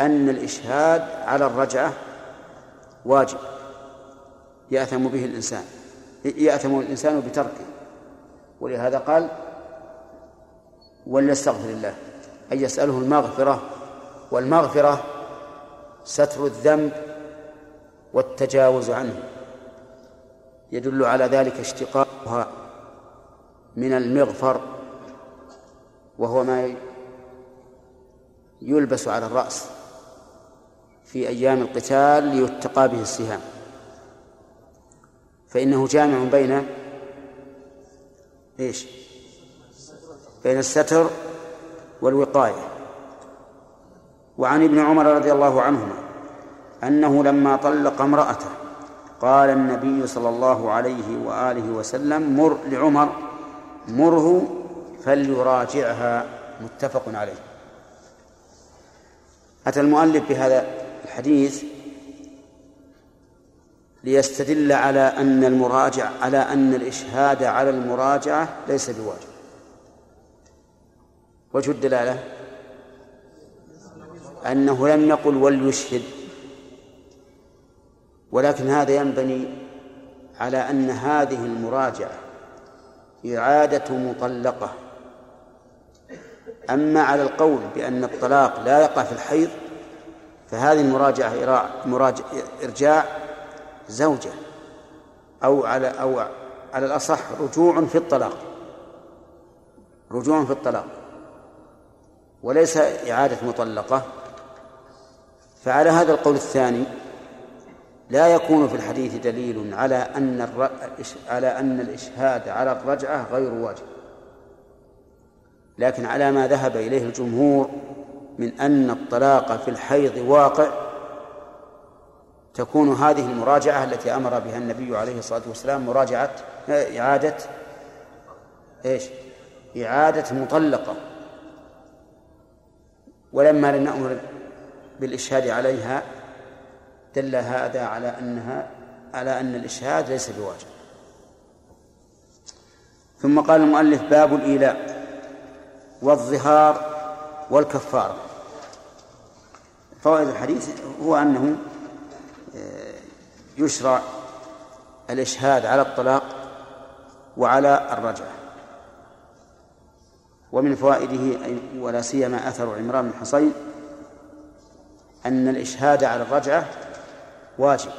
أن الإشهاد على الرجعة واجب يأثم به الإنسان يأثم الإنسان بتركه. ولهذا قال وليستغفر الله. أن يسأله المغفرة والمغفرة ستر الذنب والتجاوز عنه. يدل على ذلك اشتقاقها من المغفر وهو ما يلبس على الرأس. في أيام القتال ليتقى به السهام. فإنه جامع بين إيش؟ بين الستر والوقاية. وعن ابن عمر رضي الله عنهما أنه لما طلق امرأته قال النبي صلى الله عليه وآله وسلم مر لعمر مره فليراجعها. متفق عليه. أتى المؤلف بهذا الحديث ليستدل على أن المراجع على أن الإشهاد على المراجعة ليس بواجب. وجه الدلالة؟ أنه لم يقل وليشهد ولكن هذا ينبني على أن هذه المراجعة إعادة مطلقة. أما على القول بأن الطلاق لا يقع في الحيض فهذه المراجعة مراجع إرجاع زوجة أو على أو على الأصح رجوع في الطلاق. رجوع في الطلاق. وليس إعادة مطلقة. فعلى هذا القول الثاني لا يكون في الحديث دليل على أن. على أن الإشهاد على الرجعة غير واجب. لكن على ما ذهب إليه الجمهور من أن الطلاق في الحيض واقع تكون هذه المراجعة التي أمر بها النبي عليه الصلاة والسلام مراجعة إعادة إيش؟ إعادة مطلقة. ولما لم نأمر بالإشهاد عليها دل هذا على أنها على أن الإشهاد ليس بواجب. ثم قال المؤلف باب الإيلاء والظهار والكفارة. فوائد الحديث هو أنه آه، يشرع الإشهاد على الطلاق وعلى الرجعة. ومن فوائده ولا سيما أثر عمران بن حصين أن الإشهاد على الرجعة واجب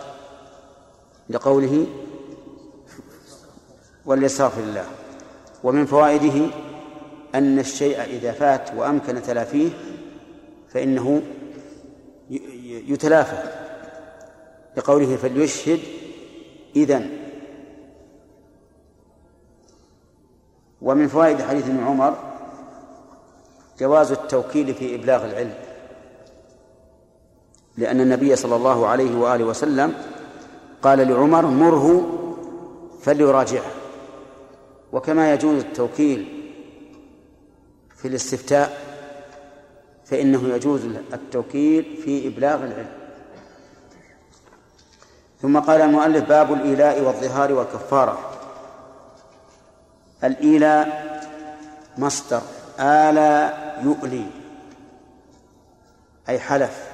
لقوله وليستغفر الله ومن فوائده أن الشيء إذا فات وأمكن تلافيه فإنه يتلافى لقوله فليشهد إذن. ومن فوائد حديث ابن عمر جواز التوكيل في إبلاغ العلم لأن النبي صلى الله عليه وآله وسلم قال لعمر مره فليراجعه. وكما يجوز التوكيل في الاستفتاء فإنه يجوز التوكيل في إبلاغ العلم. ثم قال المؤلف باب الإيلاء والظهار والكفارة. الإيلاء مصدر آلى يؤلي أي حلف.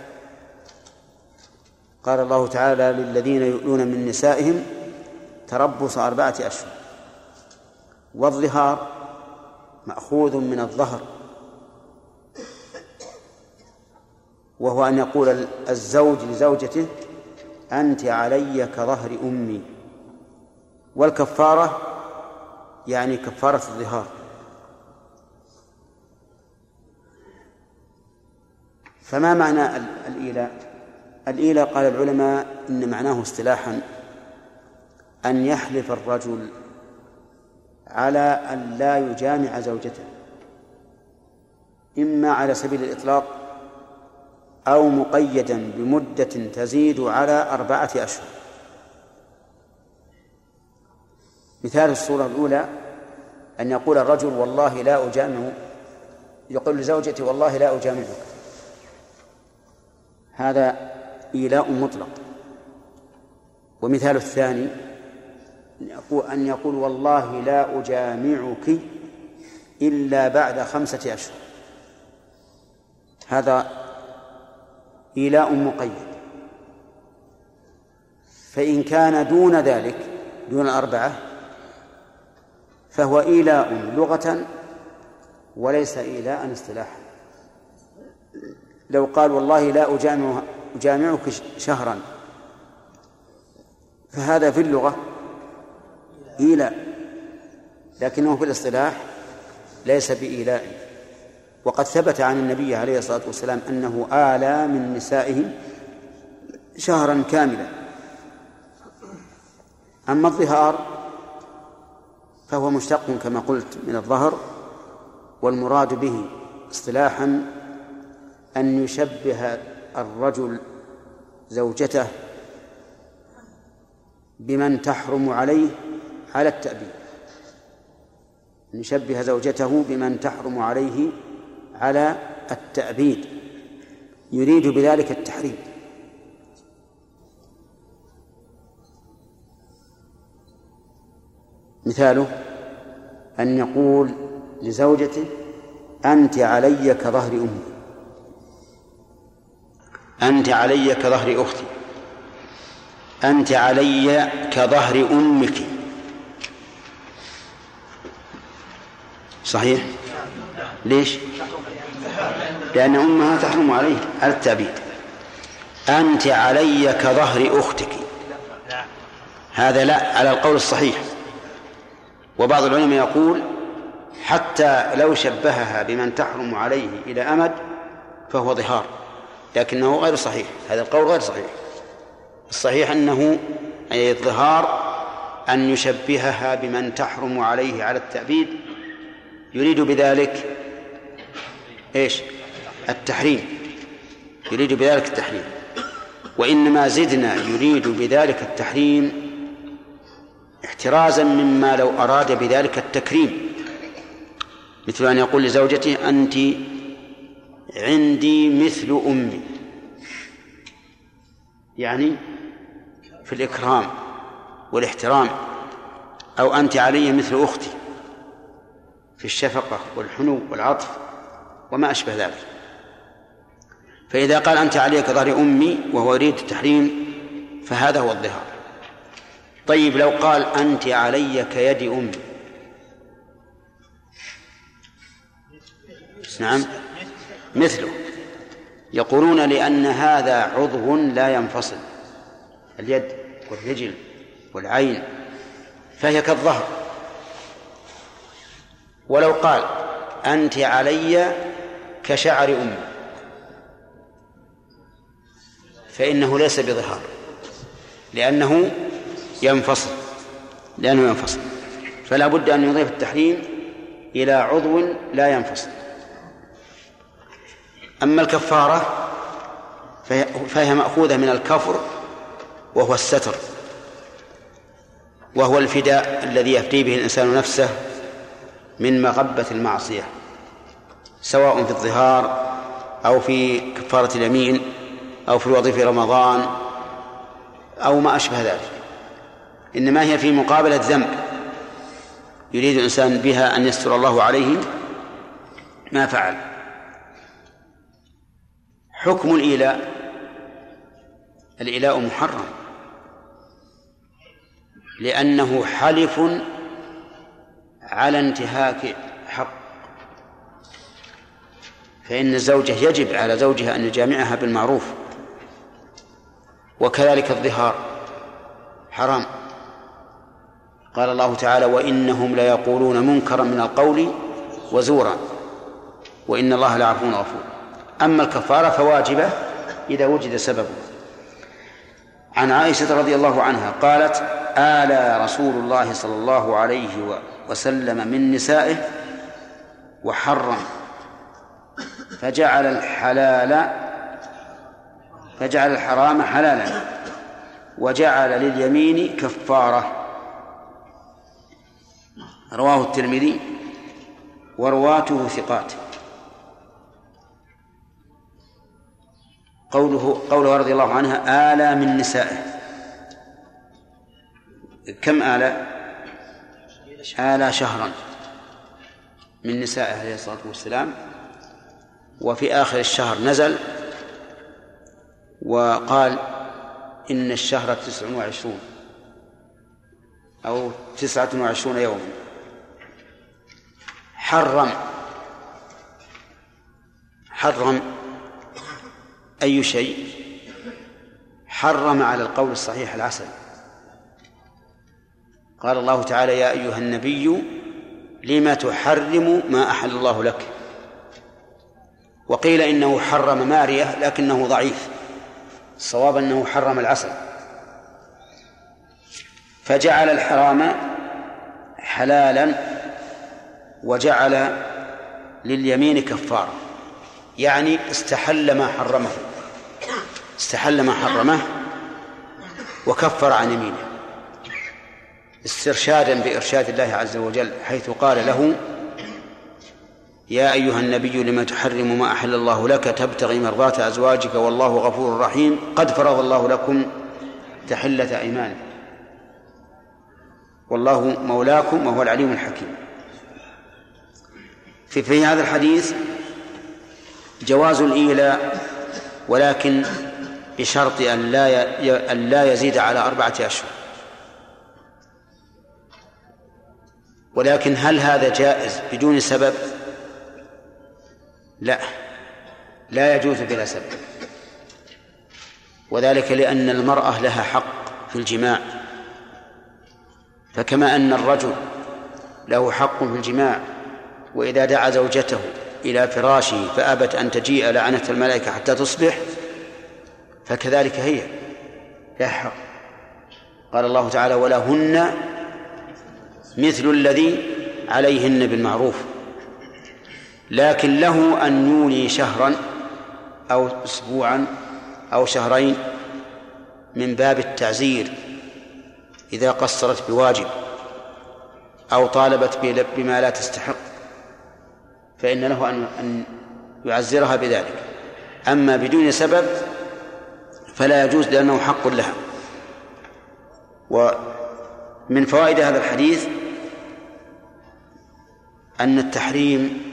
قال الله تعالى للذين يؤلون من نسائهم تربص أربعة أشهر والظهار مأخوذ من الظهر. وهو أن يقول الزوج لزوجته أنت علي كظهر أمي. والكفارة يعني كفارة الظهار. فما معنى الإيلاء؟ الإيلاء قال العلماء إن معناه اصطلاحا أن يحلف الرجل على أن لا يجامع زوجته إما على سبيل الإطلاق أو مقيدا بمدة تزيد على أربعة أشهر. مثال الصورة الأولى أن يقول الرجل والله لا أجامع يقول لزوجتي والله لا أجامعك. هذا إيلاء مطلق. ومثال الثاني أن يقول والله لا أجامعك إلا بعد خمسة أشهر. هذا إيلاء مقيد. فإن كان دون ذلك دون الأربعة فهو إيلاء لغة وليس إيلاء اصطلاحا لو قال والله لا أجامع أجامعك شهرا. فهذا في اللغة إيلاء لكنه في الاصطلاح ليس بإيلاء وقد ثبت عن النبي عليه الصلاة والسلام أنه آلى من نسائه شهرا كاملا. أما الظهار فهو مشتق كما قلت من الظهر والمراد به اصطلاحا أن يشبه الرجل زوجته بمن تحرم عليه على التأبيد. يشبه زوجته بمن تحرم عليه على التأبيد يريد بذلك التحريم. مثاله أن يقول لزوجته أنت علي كظهر أمي. أنت علي كظهر أختي. أنت علي كظهر أمك. صحيح؟ ليش؟ لأن أمها تحرم عليه على التأبيد أنت علي كظهر أختك. هذا لا على القول الصحيح. وبعض العلماء يقول حتى لو شبهها بمن تحرم عليه إلى أمد فهو ظهار لكنه غير صحيح. هذا القول غير صحيح. الصحيح أنه أي الظهار أن يشبهها بمن تحرم عليه على التأبيد يريد بذلك إيش؟ التحريم. يريد بذلك التحريم. وإنما زدنا يريد بذلك التحريم احترازا مما لو أراد بذلك التكريم. مثل أن يقول لزوجته أنت عندي مثل أمي. يعني في الإكرام والاحترام. أو أنت علي مثل أختي في الشفقة والحنو والعطف وما أشبه ذلك. فإذا قال أنت علي كظهر أمي وهو يريد التحريم فهذا هو الظهار. طيب لو قال أنت علي كيد أمي. نعم. مثله. يقولون لأن هذا عضو لا ينفصل. اليد والرجل والعين فهي كالظهر. ولو قال أنت علي كشعر أمي. فإنه ليس بظهار لأنه ينفصل لأنه ينفصل. فلا بد أن يضيف التحريم إلى عضو لا ينفصل. أما الكفارة فهي مأخوذة من الكفر وهو الستر وهو الفداء الذي يفدي به الإنسان نفسه من مغبة المعصية سواء في الظهار أو في كفارة اليمين. أو في الوظيفة رمضان أو ما أشبه ذلك. إنما هي في مقابلة ذنب. يريد الإنسان بها أن يستر الله عليه ما فعل. حكم الإيلاء. الإيلاء محرم. لأنه حلف على انتهاك حق. فإن الزوجة يجب على زوجها أن يجامعها بالمعروف. وكذلك الظهار. حرام. قال الله تعالى وإنهم ليقولون منكرا من القول وزورا. وإن الله لعفو غفور. أما الكفارة فواجبة إذا وجد سببه. عن عائشة رضي الله عنها قالت آلى رسول الله صلى الله عليه وسلم من نسائه وحرم. فجعل الحلال فجعل الحرام حلالا وجعل لليمين كفارة. رواه الترمذي ورواته ثقات. قوله قوله رضي الله عنها آلى من نسائه كم آلى؟ آلى شهرا. من نسائه عليه الصلاة والسلام. وفي آخر الشهر نزل وقال إن الشهر تسع وعشرون أو تسعة وعشرون يوما. حرم. حرم أي شيء؟ حرم على القول الصحيح العسل. قال الله تعالى يا أيها النبي لم تحرم ما أحل الله لك؟ وقيل إنه حرم مارية لكنه ضعيف. الصواب أنه حرم العسل فجعل الحرام حلالا وجعل لليمين كفارة يعني استحل ما حرمه. استحل ما حرمه وكفر عن يمينه. استرشادا بإرشاد الله عز وجل حيث قال له يا أيها النبي لما تحرم ما أحل الله لك تبتغي مرضاة أزواجك والله غفور رحيم. قد فرض الله لكم تحلة أيمانكم. والله مولاكم وهو العليم الحكيم. في, في هذا الحديث جواز الإيلاء ولكن بشرط أن لا أن لا يزيد على أربعة أشهر. ولكن هل هذا جائز بدون سبب؟ لا. لا يجوز بلا سبب. وذلك لأن المرأة لها حق في الجماع. فكما أن الرجل له حق في الجماع وإذا دعا زوجته إلى فراشه فأبت أن تجيء لعنة الملائكة حتى تصبح فكذلك هي. لها حق. قال الله تعالى ولهن مثل الذي عليهن بالمعروف. لكن له أن يولي شهرا أو أسبوعا أو شهرين من باب التعزير إذا قصرت بواجب أو طالبت بما لا تستحق فإن له أن يعزرها بذلك. أما بدون سبب فلا يجوز لأنه حق لها. ومن فوائد هذا الحديث أن التحريم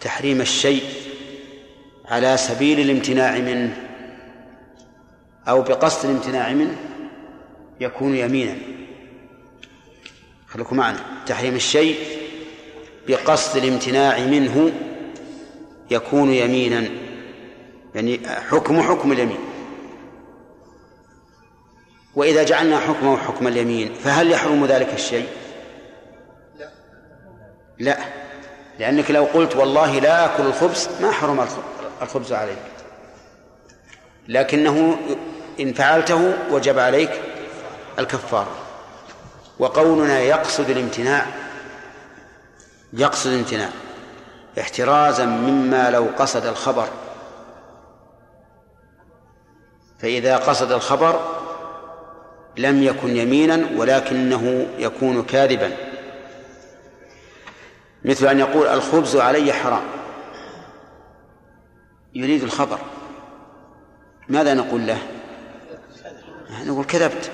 تحريم الشيء على سبيل الامتناع منه أو بقصد الامتناع منه يكون يمينا. خليكم معنا. تحريم الشيء بقصد الامتناع منه يكون يمينا. يعني حكم حكم اليمين. وإذا جعلنا حكمه حكم اليمين فهل يحرم ذلك الشيء؟ لا. لا. لأنك لو قلت والله لا آكل الخبز ما حرم الخبز عليك. لكنه إن فعلته وجب عليك الكفارة وقولنا يقصد الامتناع يقصد الامتناع. احترازا مما لو قصد الخبر. فإذا قصد الخبر لم يكن يمينا ولكنه يكون كاذبا. مثل أن يقول الخبز علي حرام. يريد الخبر. ماذا نقول له؟ نقول كذبت.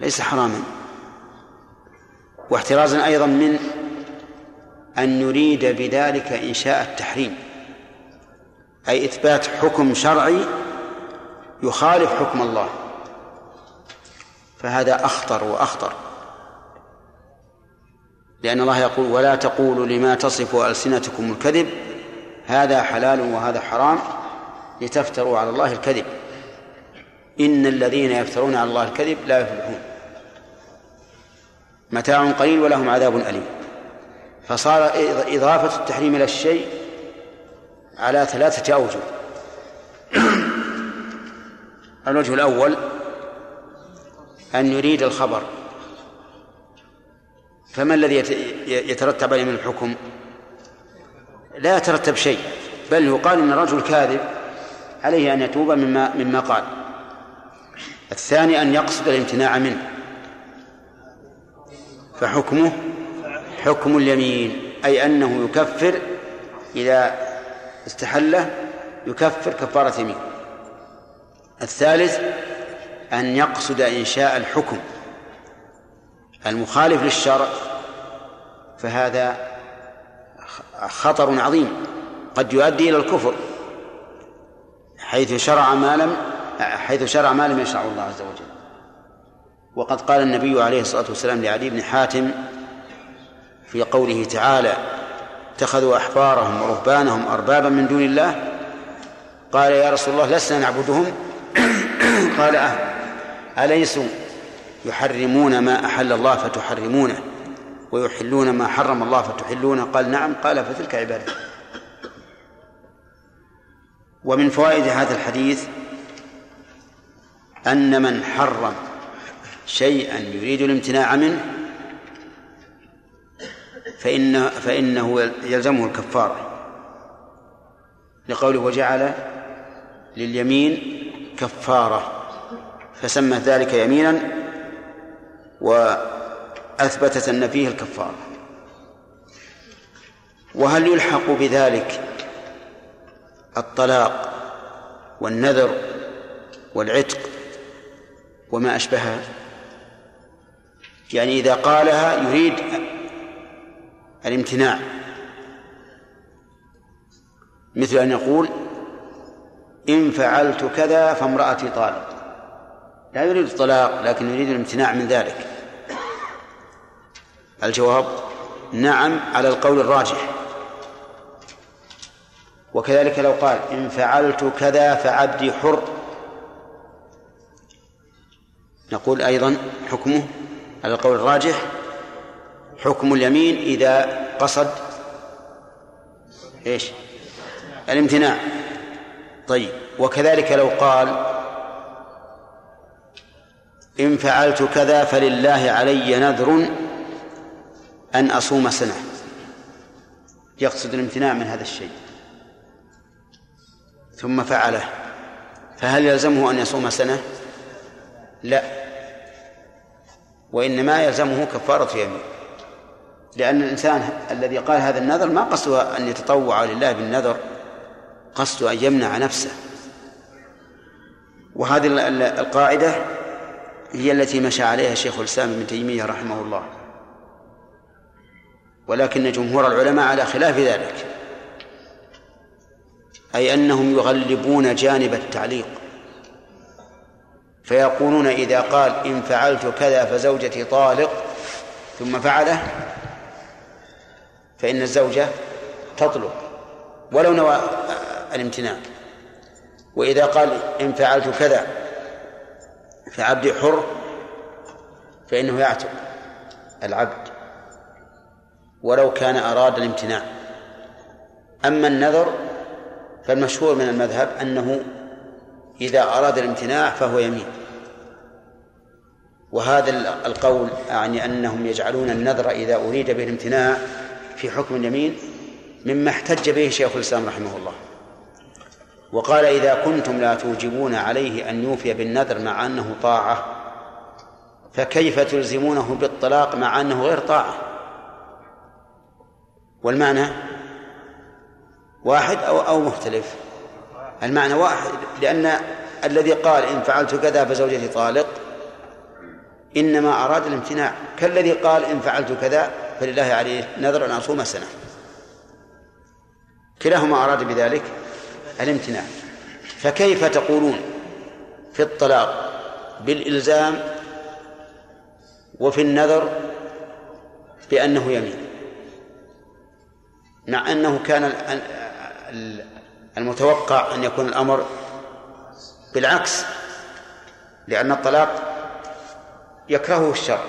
ليس حراما. واحترازا أيضا من أن يريد بذلك إنشاء التحريم. أي إثبات حكم شرعي يخالف حكم الله. فهذا أخطر وأخطر. لأن الله يقول ولا تقولوا لما تصف ألسنتكم الكذب. هذا حلال وهذا حرام لتفتروا على الله الكذب. إن الذين يفترون على الله الكذب لا يفلحون. متاع قليل ولهم عذاب أليم. فصار إضافة التحريم إلى الشيء على ثلاثة أوجه. الوجه الأول أن يريد الخبر. فما الذي يترتب عليه من الحكم؟ لا يترتب شيء بل يقال إن الرجل كاذب عليه أن يتوب مما مما قال. الثاني أن يقصد الامتناع منه. فحكمه حكم اليمين أي أنه يكفر إذا استحله يكفر كفارة يمين. الثالث أن يقصد إنشاء الحكم. المخالف للشرع فهذا خطر عظيم. قد يؤدي إلى الكفر حيث شرع ما لم حيث شرع ما لم يشرع الله عز وجل. وقد قال النبي عليه الصلاة والسلام لعلي بن حاتم في قوله تعالى اتخذوا أحبارهم ورهبانهم أربابا من دون الله قال يا رسول الله لسنا نعبدهم؟ قال أه أليسوا يحرمون ما أحل الله فتحرمونه ويحلون ما حرم الله فتحلونه. قال نعم قال فتلك عبادة. ومن فوائد هذا الحديث أن من حرم شيئا يريد الامتناع منه فإن فإنه يلزمه الكفارة. لقوله وجعل لليمين كفارة فسمى ذلك يمينا وأثبتت أن فيه الكفارة وهل يلحق بذلك الطلاق والنذر والعتق وما أشبهها؟ يعني إذا قالها يريد الامتناع. مثل أن يقول إن فعلت كذا فامرأتي طالق. لا يريد الطلاق لكن يريد الامتناع من ذلك. الجواب نعم على القول الراجح. وكذلك لو قال إن فعلت كذا فعبدي حر. نقول أيضا حكمه على القول الراجح حكم اليمين إذا قصد إيش؟ الامتناع. طيب وكذلك لو قال إن فعلت كذا فلله علي نذر أن أصوم سنة. يقصد الامتناع من هذا الشيء. ثم فعله. فهل يلزمه أن يصوم سنة؟ لا. وإنما يلزمه كفارة يمين لأن الإنسان الذي قال هذا النذر ما قصده أن يتطوع لله بالنذر. قصده أن يمنع نفسه. وهذه القاعدة هي التي مشى عليها شيخ الإسلام ابن تيمية رحمه الله. ولكن جمهور العلماء على خلاف ذلك. أي أنهم يغلبون جانب التعليق. فيقولون إذا قال إن فعلت كذا فزوجتي طالق ثم فعله فإن الزوجة تطلق ولو نوى الامتناع. وإذا قال إن فعلت كذا فعبدي حر فإنه يعتق العبد. ولو كان أراد الامتناع. أما النذر فالمشهور من المذهب أنه إذا أراد الامتناع فهو يمين. وهذا القول يعني أنهم يجعلون النذر إذا أريد به الامتناع في حكم اليمين مما احتج به شيخ الإسلام رحمه الله. وقال إذا كنتم لا توجبون عليه أن يوفي بالنذر مع أنه طاعة فكيف تلزمونه بالطلاق مع أنه غير طاعة؟ والمعنى واحد أو أو مختلف؟ المعنى واحد لأن الذي قال إن فعلت كذا فزوجتي طالق إنما أراد الامتناع. كالذي قال إن فعلت كذا فلله عليه نذر أن أصوم سنة. كلاهما أراد بذلك الامتناع. فكيف تقولون في الطلاق بالإلزام وفي النذر بأنه يمين؟ مع أنه كان ال- المتوقع أن يكون الأمر بالعكس لأن الطلاق يكرهه الشرع.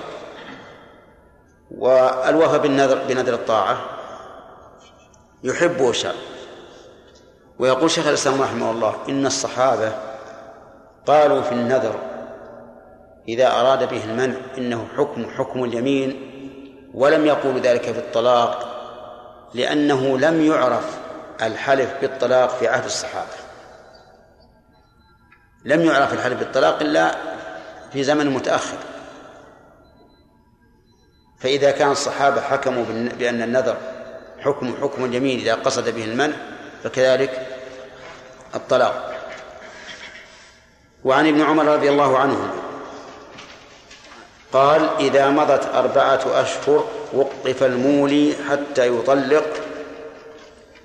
والوفى بالنذر بنذر الطاعة يحبه الشرع. ويقول شيخ الإسلام رحمه الله إن الصحابة قالوا في النذر إذا أراد به المنع إنه حكم حكم اليمين ولم يقولوا ذلك في الطلاق. لأنه لم يعرف الحلف بالطلاق في عهد الصحابة. لم يعرف الحلف بالطلاق إلا في زمن متأخر. فإذا كان الصحابة حكموا بأن النذر حكم حكم اليمين إذا قصد به المنع فكذلك الطلاق. وعن ابن عمر رضي الله عنه قال إذا مضت أربعة أشهر وقف المولي حتى يطلق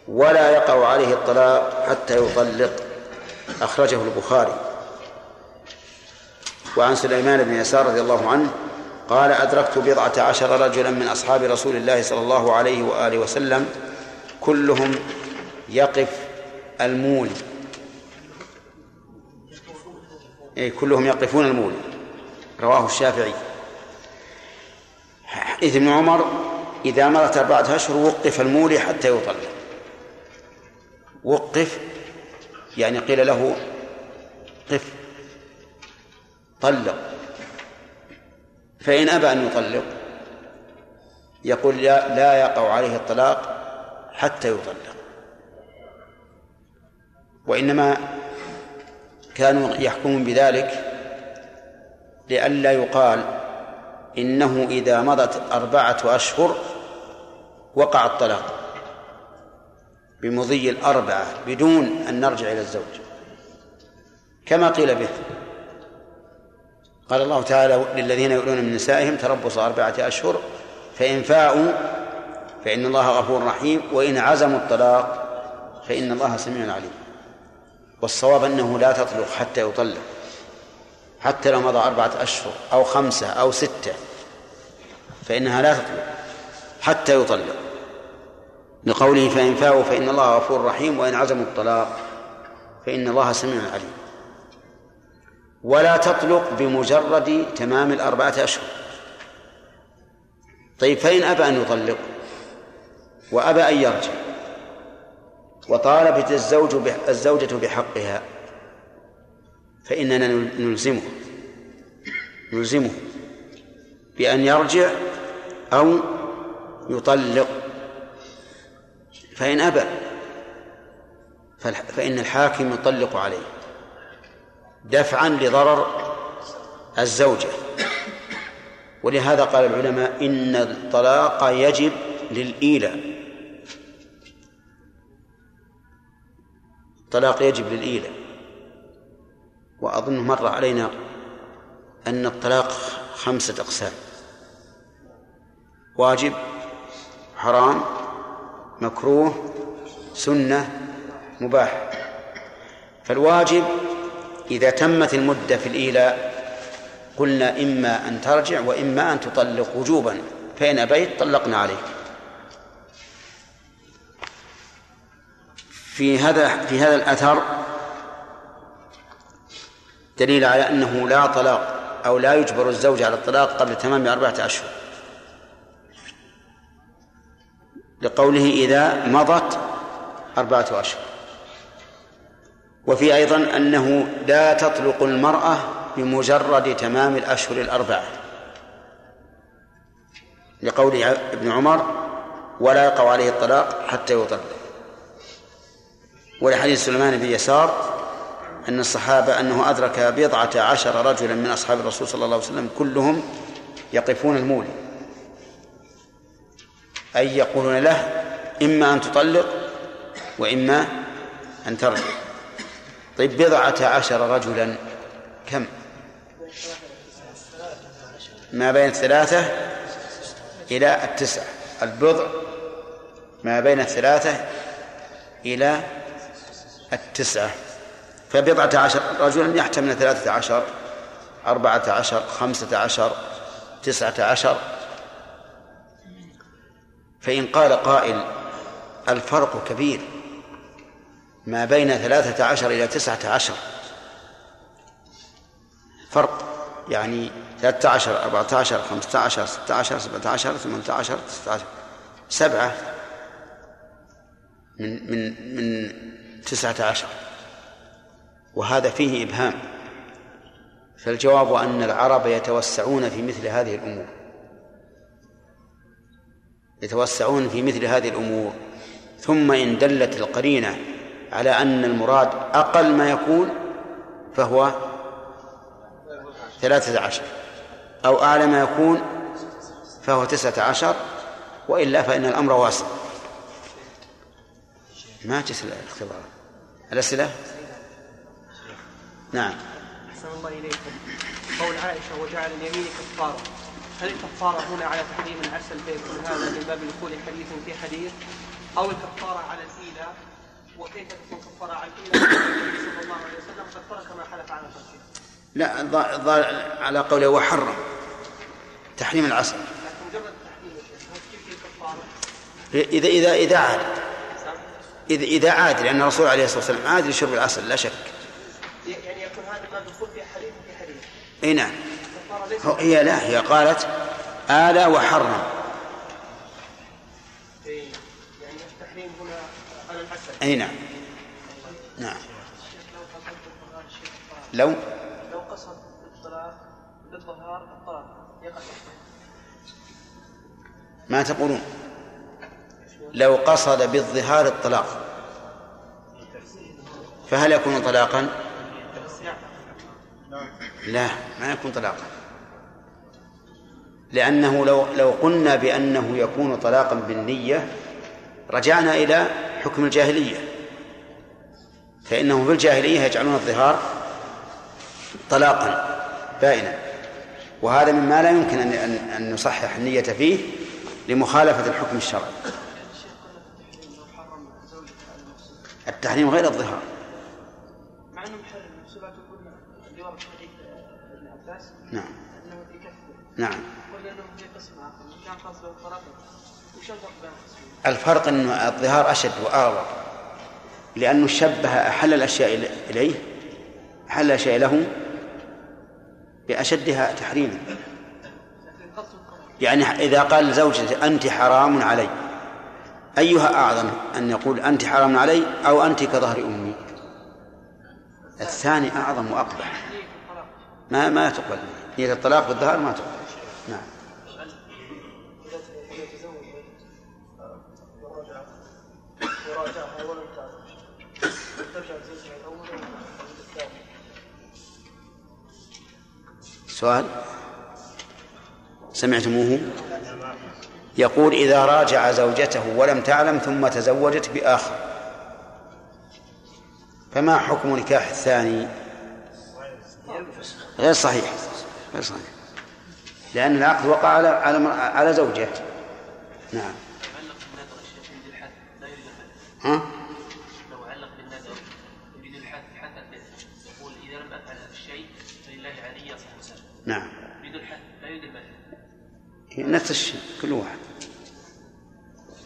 ولا يقع عليه الطلاق حتى يطلق. أخرجه البخاري. وعن سليمان بن يسار رضي الله عنه قال أدركت بضعة عشر رجلا من أصحاب رسول الله صلى الله عليه وآله وسلم كلهم يقف المولي. أي كلهم يقفون المولي. رواه الشافعي. حديث ابن عمر إذا مرت أربعة أشهر وقف المولي حتى يطلق. وقف يعني قيل له قف طلق. فإن أبى أن يطلق يقول لا, لا يقع عليه الطلاق حتى يطلق. وإنما كانوا يحكمون بذلك لئلا يقال إنه إذا مضت أربعة أشهر وقع الطلاق بمضي الأربعة بدون أن نرجع إلى الزوج. كما قيل به. قال الله تعالى للذين يؤلون من نسائهم تربص أربعة أشهر فإن فاءوا فإن الله غفور رحيم وإن عزموا الطلاق فإن الله سميع عليم. والصواب أنه لا تطلق حتى يطلق. حتى لو مضى أربعة أشهر أو خمسة أو ستة فإنها لا تطلق حتى يطلق. لقوله فإن فاءوا فإن الله غفور رحيم وإن عزموا الطلاق فإن الله سميع عليم. ولا تطلق بمجرد تمام الأربعة أشهر. طيب فإن أبى أن يطلق وأبى أن يرجع وطالبت الزوج الزوجة بحقها فإننا نلزمه نلزمه بأن يرجع أو يطلق فإن أبى فإن الحاكم يطلق عليه دفعا لضرر الزوجة. ولهذا قال العلماء إن الطلاق يجب للإيلاء. الطلاق يجب للإيلاء. وأظن مر علينا أن الطلاق خمسة أقسام. واجب حرام مكروه سنة مباح. فالواجب إذا تمت المدة في الإيلاء قلنا إما أن ترجع وإما أن تطلق وجوبا. فإن أبيت طلقنا عليك. في هذا في هذا الأثر دليل على أنه لا طلاق أو لا يجبر الزوج على الطلاق قبل تمام أربعة أشهر. لقوله إذا مضت أربعة أشهر. وفي أيضا أنه لا تطلق المرأة بمجرد تمام الأشهر الأربعة. لقول ابن عمر ولا يقع عليه الطلاق حتى يطلق. ولحديث سليمان بن يسار أن الصحابة أنه أدرك بضعة عشر رجلا من أصحاب الرسول صلى الله عليه وسلم كلهم يقفون المولي. أي يقولون له إما أن تطلق وإما أن ترجع. طيب بضعة عشر رجلا كم؟ ما بين الثلاثة إلى التسعة. البضع ما بين الثلاثة إلى التسعة. فبضعة عشر رجلا يحتمل ثلاثة عشر أربعة عشر خمسة عشر تسعة عشر. فإن قال قائل الفرق كبير ما بين ثلاثة عشر إلى تسعة عشر. فرق يعني ثلاثة عشر أربعة عشر خمسة عشر ستة عشر سبعة من من من تسعة عشر. وهذا فيه إبهام. فالجواب أن العرب يتوسعون في مثل هذه الأمور. يتوسعون في مثل هذه الأمور. ثم إن دلت القرينة على أن المراد أقل ما يكون فهو ثلاثة عشر أو أعلى ما يكون فهو تسعة عشر وإلا فإن الأمر واسع. ما جس الاختبار؟ الأسئلة؟ نعم. أحسن الله إليكم. قول عائشة وجعل اليمين كفارة. هل الكفارة هنا على تحريم العسل فيكون هذا من باب دخول حديث في حديث أو الكفارة على الإيلاء وكيف تكون كفارة على الإيلاء النبي صلى الله عليه وسلم قد ترك ما حلف على تركه لا ض- ض- على قوله وحرم تحريم العسل لكن مجرد الكفارة؟ إذا إذا إذا عاد. إذا إذا عاد لأن الرسول عليه الصلاة والسلام عاد لشرب العسل لا شك. يعني يكون هذا ما دخول في حديث في حديث. أي نعم. هي لا هي قالت آلى وحرم. يعني التحريم هنا على العسل أي نعم. نعم. لو لو قصد الطلاق بالظهار الطلاق يقع. ما تقولون؟ لو قصد بالظهار الطلاق. فهل يكون طلاقا؟ لا ما يكون طلاقا. لأنه لو لو قلنا بأنه يكون طلاقا بالنية رجعنا إلى حكم الجاهلية. فإنهم في الجاهلية يجعلون الظهار طلاقا بائنا. وهذا مما لا يمكن أن أن نصحح النية فيه لمخالفة الحكم الشرعي. التحريم غير الظهار. مع أنه محرم سبعة قلنا الفرق أن الظهار أشد وأعظم لأنه شبه أحل الأشياء إلي- إليه أحل الأشياء له بأشدها تحريما. يعني إذا قال لزوجته أنت حرام علي أيها أعظم أن يقول أنت حرام علي أو أنت كظهر أمي؟ الثاني أعظم وأقبح. ما ما تقبل. نية الطلاق بالظهر ما تقبل. نعم. سؤال سمعتموه. يقول إذا راجع زوجته ولم تعلم ثم تزوجت بآخر. فما حكم نكاح الثاني؟ غير صحيح. غير صحيح. لأن العقد وقع على على على زوجه. نعم. علق نفس الشيء كل واحد.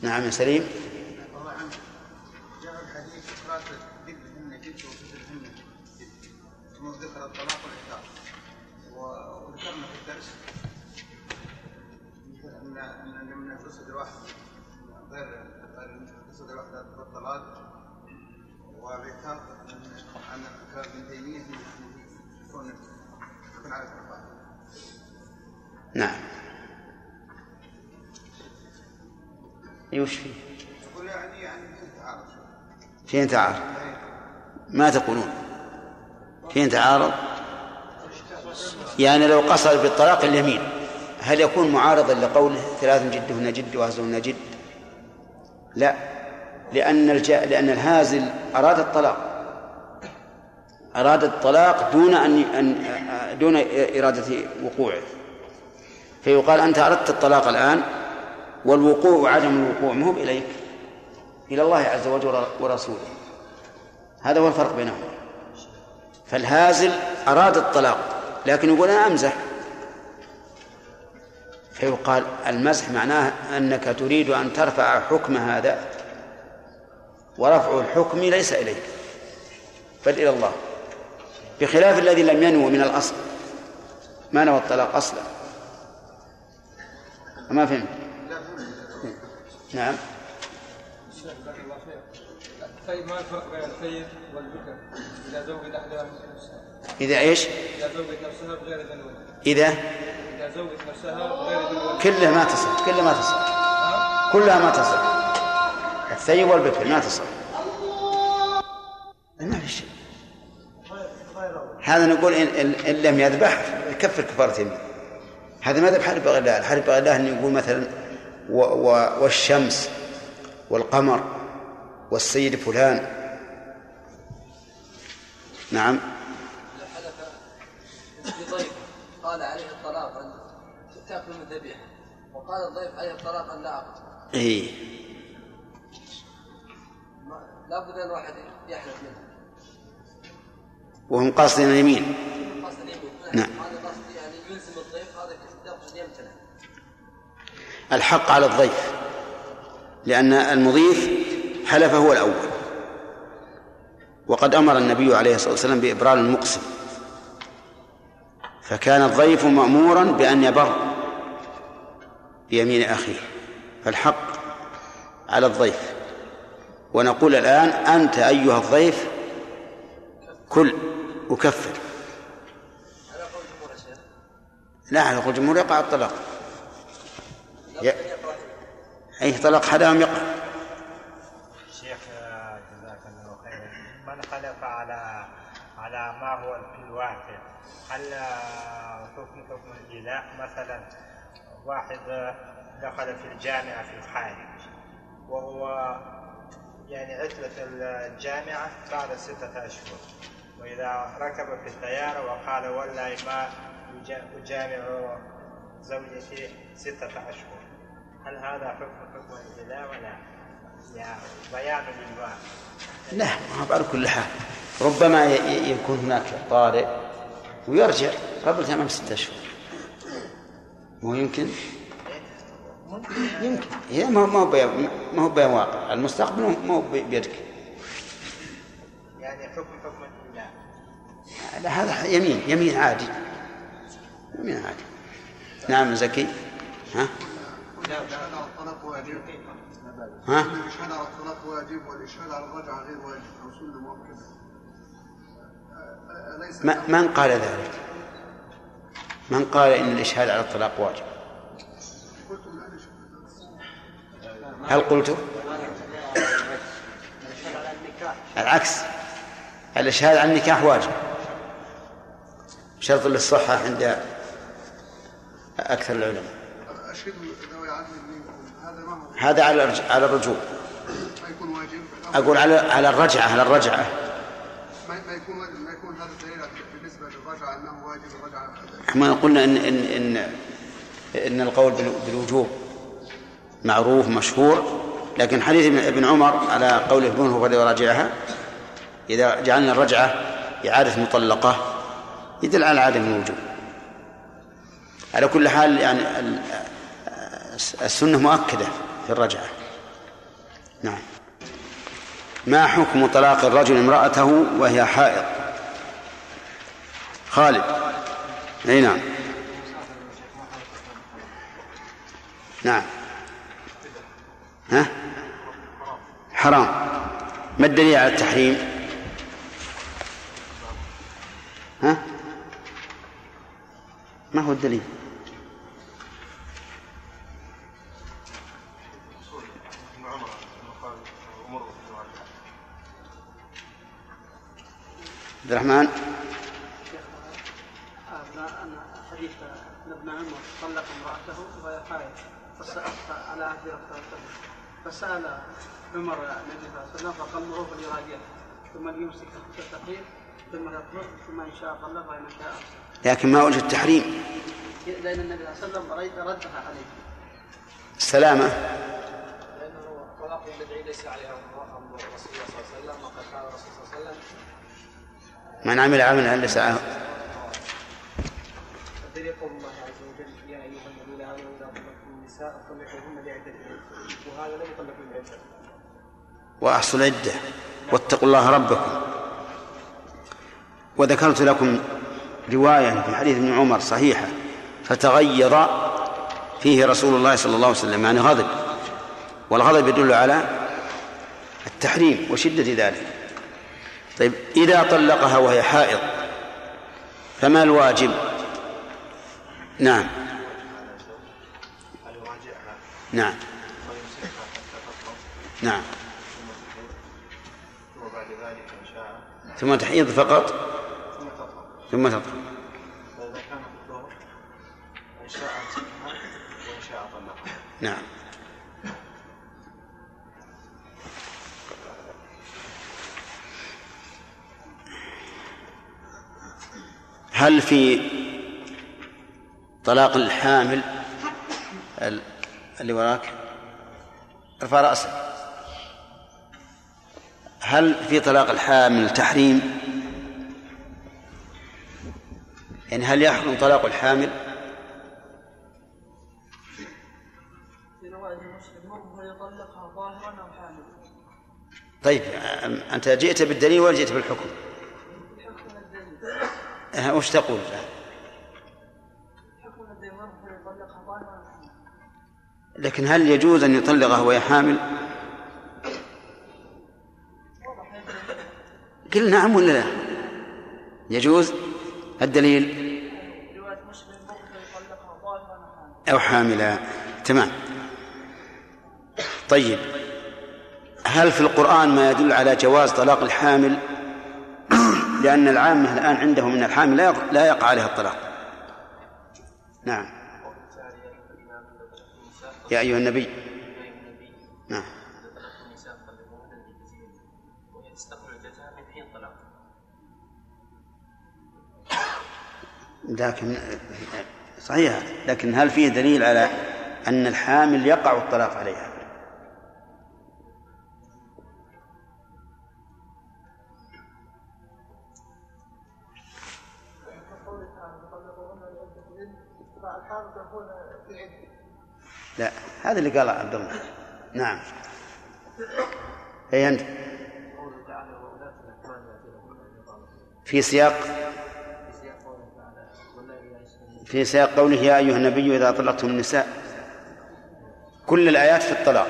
نعم يا سليم. فين تعارض؟ ما تقولون فين تعارض؟ يعني لو قصد بالطلاق اليمين هل يكون معارضا لقوله ثلاث جدهن جد وهزهن جد؟ لا لأن الجا... لأن الهازل أراد الطلاق أراد الطلاق دون أن أن دون إرادة وقوعه فيقال أنت أردت الطلاق الآن والوقوع وعدم الوقوع ما هو إليك إلى الله عز وجل ورسوله. هذا هو الفرق بينهما فالهازل أراد الطلاق لكن يقول أنا أمزح. فيقال المزح معناه أنك تريد أن ترفع حكم هذا ورفع الحكم ليس إليك بل إلى الله. بخلاف الذي لم ينو من الأصل. ما نوى الطلاق أصلا؟ ما فهمت؟ نعم. طيب ما الفرق بين الثيب والبكر؟ إذا زوجت احدها نفسها. إذا إيش؟ إذا زوجت نفسها بغير ذنوب إذا؟ إذا زوجت نفسها بغير ذنوب كلها ما تصح كلها ما تصح. كلها ما تصح. الثيب والبكر ما تصح. ما في شيء. هذا نقول إن, إن, إن لم يذبح يكفر كفارة يمين هذا ما ذبح حرب الله. الحرب الله أن يقول مثلا و و والشمس. والقمر والسيد فلان. نعم. لضيف قال عليه الطلاق أن تأكل من ذبيحة وقال الضيف عليه الطلاق أن لا أقتل. إيه. لابد أن الواحد يحلف منه. وهم قاصدين اليمين. اليمين. نعم. هذا قصد يعني يلزم الضيف هذا يقصد يمتنع. الحق على الضيف. لأن المضيف حلف هو الأول. وقد أمر النبي عليه الصلاة والسلام بإبرار المقسم. فكان الضيف مأمورا بأن يبر بيمين أخيه. فالحق على الضيف. ونقول الآن أنت أيها الضيف كل وكفر لا على قول الجمهور يقع الطلاق لابد ي- ان يقرا أي طلاق حرام يقع. شيخ جزاك الله خيرا. من خلف على على ما هو في الواقع؟ هل آه، حكم حكم الإله مثلا واحد دخل في الجامعة في الخارج وهو يعني عطلة الجامعة بعد ستة أشهر وإذا ركب في الطيارة وقال والله ما أجا- أجامع زوجتي ستة أشهر. هل هذا حكم حكم الإله ولا بيان للواقع؟ لا ما هو على كل حال. ربما يكون هناك طارئ ويرجع قبل تمام ستة أشهر. مو يمكن؟ يمكن. هي ما هو ما هو بيان واقع. المستقبل ما هو بي- بيدك يعني حكم حكم لا هذا يمين يمين عادي. يمين عادي. نعم زكي. ها؟ الإشهاد على الطلاق واجب. ها؟ الإشهاد على الطلاق واجب والإشهاد على الرجعة غير واجب. أو سنة مؤكدة من قال ذلك؟ من قال إن الإشهاد على الطلاق واجب؟ الإشهاد هل قلت العكس. الإشهاد على النكاح واجب. شرط للصحة عند أكثر العلماء. أشهد هذا على على الرجوع. ما يكون واجب أقول على على الرجعة على الرجعة. ما يكون ما يكون هذا الدليل بالنسبة للرجعة أنه واجب الرجعة إحنا قلنا إن إن إن إن القول بال- بالوجوب معروف مشهور لكن حديث ابن- عمر على قوله ابنه فليراجعها إذا جعلنا الرجعة إعادة مطلقة يدل على عدم الوجوب. على كل حال يعني ال- السنة مؤكدة. في الرجعة. نعم. ما حكم طلاق الرجل امرأته وهي حائض؟ خالد. أي نعم. نعم. ها؟ حرام. ما الدليل على التحريم؟ ها؟ ما هو الدليل؟ عبد الرحمن. حديث ابن عمر طلق امرأته وهي على فسأل عمر النبي صلى الله عليه وسلم فقال ثم ليمسك حتى ثم ثم إن شاء شاء لكن ما وجه التحريم لأن النبي صلى الله عليه وسلم رد- ردها عليه السلامة لأنه طلاق البدعي ليس عليها أمر. رسول الله صلى الله عليه وسلم وقد قال الرسول صلى الله عليه وسلم من عمل عملا ليس عليه الدليل قول الله عز وجل يا أيها الذين آمنوا إذا طلقتم النساء فطلقوهن لعدتهن وهذا لم يطلق وأحصوا العدة. واتقوا الله ربكم. وذكرت لكم رواية في حديث ابن عمر صحيحة. فتغير فيه رسول الله صلى الله عليه وسلم يعني غضب. والغضب يدل على التحريم وشدة ذلك. طيب إذا طلقها وهي حائض فما الواجب؟ نعم. نعم. نعم. ثم تحيض فقط؟ ثم تطلق تطهر فإذا هل في طلاق الحامل ال- اللي وراك؟ ارفع رأسك. هل في طلاق الحامل تحريم؟ يعني هل يحرم طلاق الحامل؟ طيب أنت جئت بالدليل ولا جئت بالحكم حكم الدليل أه، وش تقول الآن؟ حكم الدليل مره فليطلقها ظاهرا أو حاملا لكن هل يجوز أن يطلقها وهي حامل؟ قل نعم ولا لا؟ يجوز؟ الدليل؟ أو حاملا. تمام. طيب. هل في القرآن ما يدل على جواز طلاق الحامل؟ لأن العامة الآن عندهم من الحامل لا يقع, عليها الطلاق. نعم. يا أيها النبي. نعم. لكن صحيح. لكن هل فيه دليل على أن الحامل يقع الطلاق عليها؟ لا هذا اللي قال عبد الله. نعم. يأتينهن بطانة في سياق؟ في سياق قوله يا أيها النبي إذا طلقتم النساء. كل الآيات في الطلاق.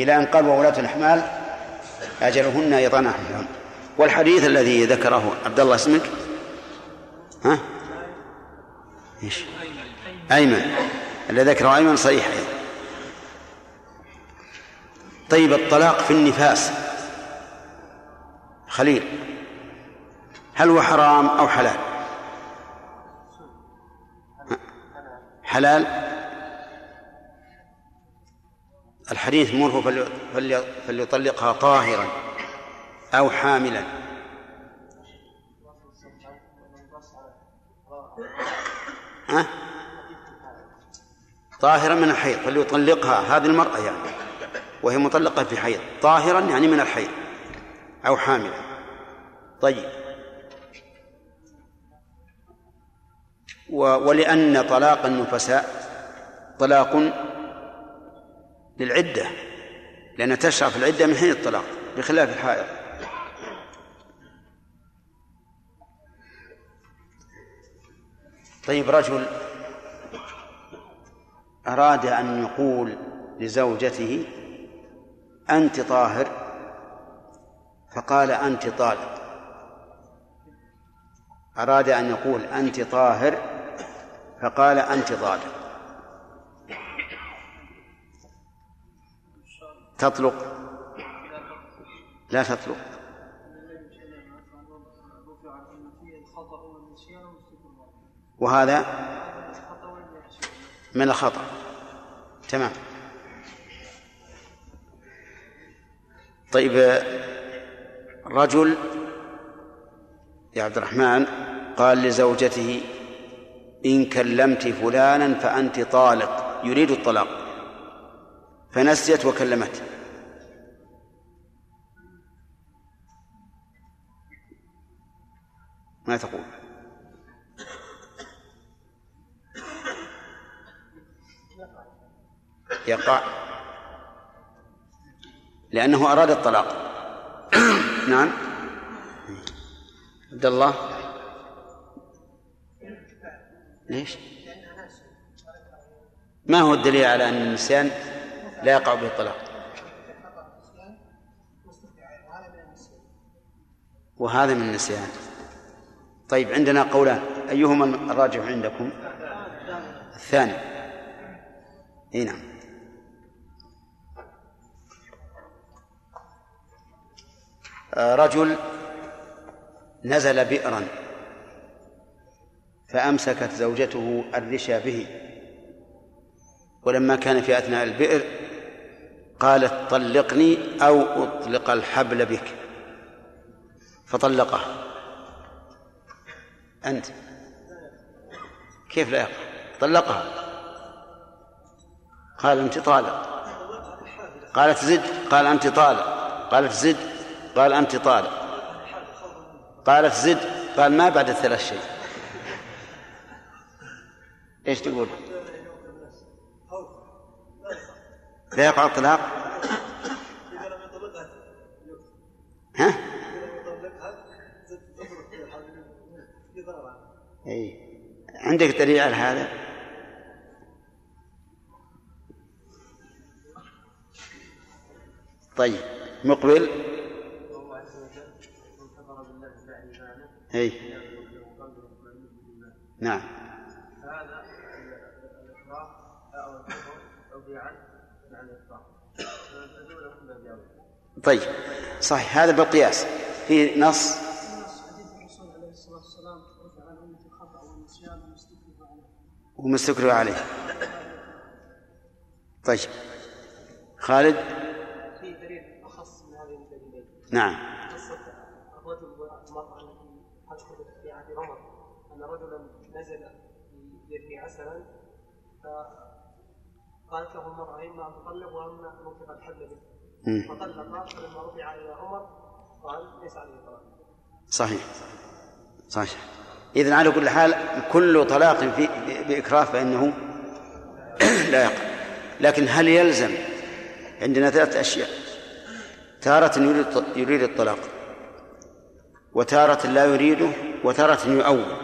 إلى أن قال وولاة الأحمال أجلهن يضعن حملهن والحديث الذي ذكره عبد الله اسمك؟ ها؟ إيش؟ أيمن. الذي ذكره أيمن صحيح أيضا طيب الطلاق في النفاس. خليل هل هو حرام أو حلال؟ حلال. الحديث مره فلي- فلي- فليطلقها طاهرا أو حاملا. ها؟ طاهرا من الحيض فليطلقها هذه المرأة يعني. وهي مطلقة في حيض طاهرا يعني من الحيض أو حاملا. طيب. و- ولأن طلاق النفساء طلاق للعدة لأن تشرع في العدة من حين الطلاق بخلاف الحائض. طيب رجل أراد أن يقول لزوجته أنت طاهر؟ فقال أنت طالق. أراد أن يقول أنت طاهر؟ فقال أنت طالق تطلق؟ لا تطلق. وهذا من الخطأ. تمام. طيب رجل يا عبد الرحمن قال لزوجته إن كلمت فلانا فأنت طالق. يريد الطلاق. فنسيت وكلمته. ما تقول؟ يقع. لأنه أراد الطلاق. نعم. عبد الله. ليش؟ ما هو الدليل على أن النسيان لا يقع به الطلاق؟ وهذا من النسيان. طيب عندنا قولان. أيهما الراجح عندكم؟ الثاني. إي نعم. رجل نزل بئرا فأمسكت زوجته الرشا به ولما كان في أثناء البئر قالت طلقني أو أطلق الحبل بك فطلقه. أنت؟ كيف لا يقع؟ طلقها. قال أنت طالق. قالت زد. قال أنت طالق. قالت زد. قال أنت طالق قالت زد قال ما بعد الثلاث شيء إيش تقول؟ لا يقع الطلاق؟ ها؟ إي عندك دليل على هذا؟ طيب مقبل اي نعم. هذا الكفر الاكراه طيب. صحيح. هذا بالقياس. في نص. وما استكرهوا عليه طيب. خالد؟ في دليل أخص من هذه الدليلين نعم قصه الرجل والمراه التي حدثت في عهد عمر ان رجلا نزل عسلا فقالت له المرأة اما ان تطلق واما ان نطلق الحبل به. فطلق فلما رفع إلى عمر قال ليس عليه طلاق. صحيح. صحيح. إذن على كل حال كل طلاق في بإكراه فإنه لا يقع. لكن هل يلزم؟ عندنا ثلاثة أشياء. تارة يريد يريد الطلاق وتارة لا يريده وتارة يؤول.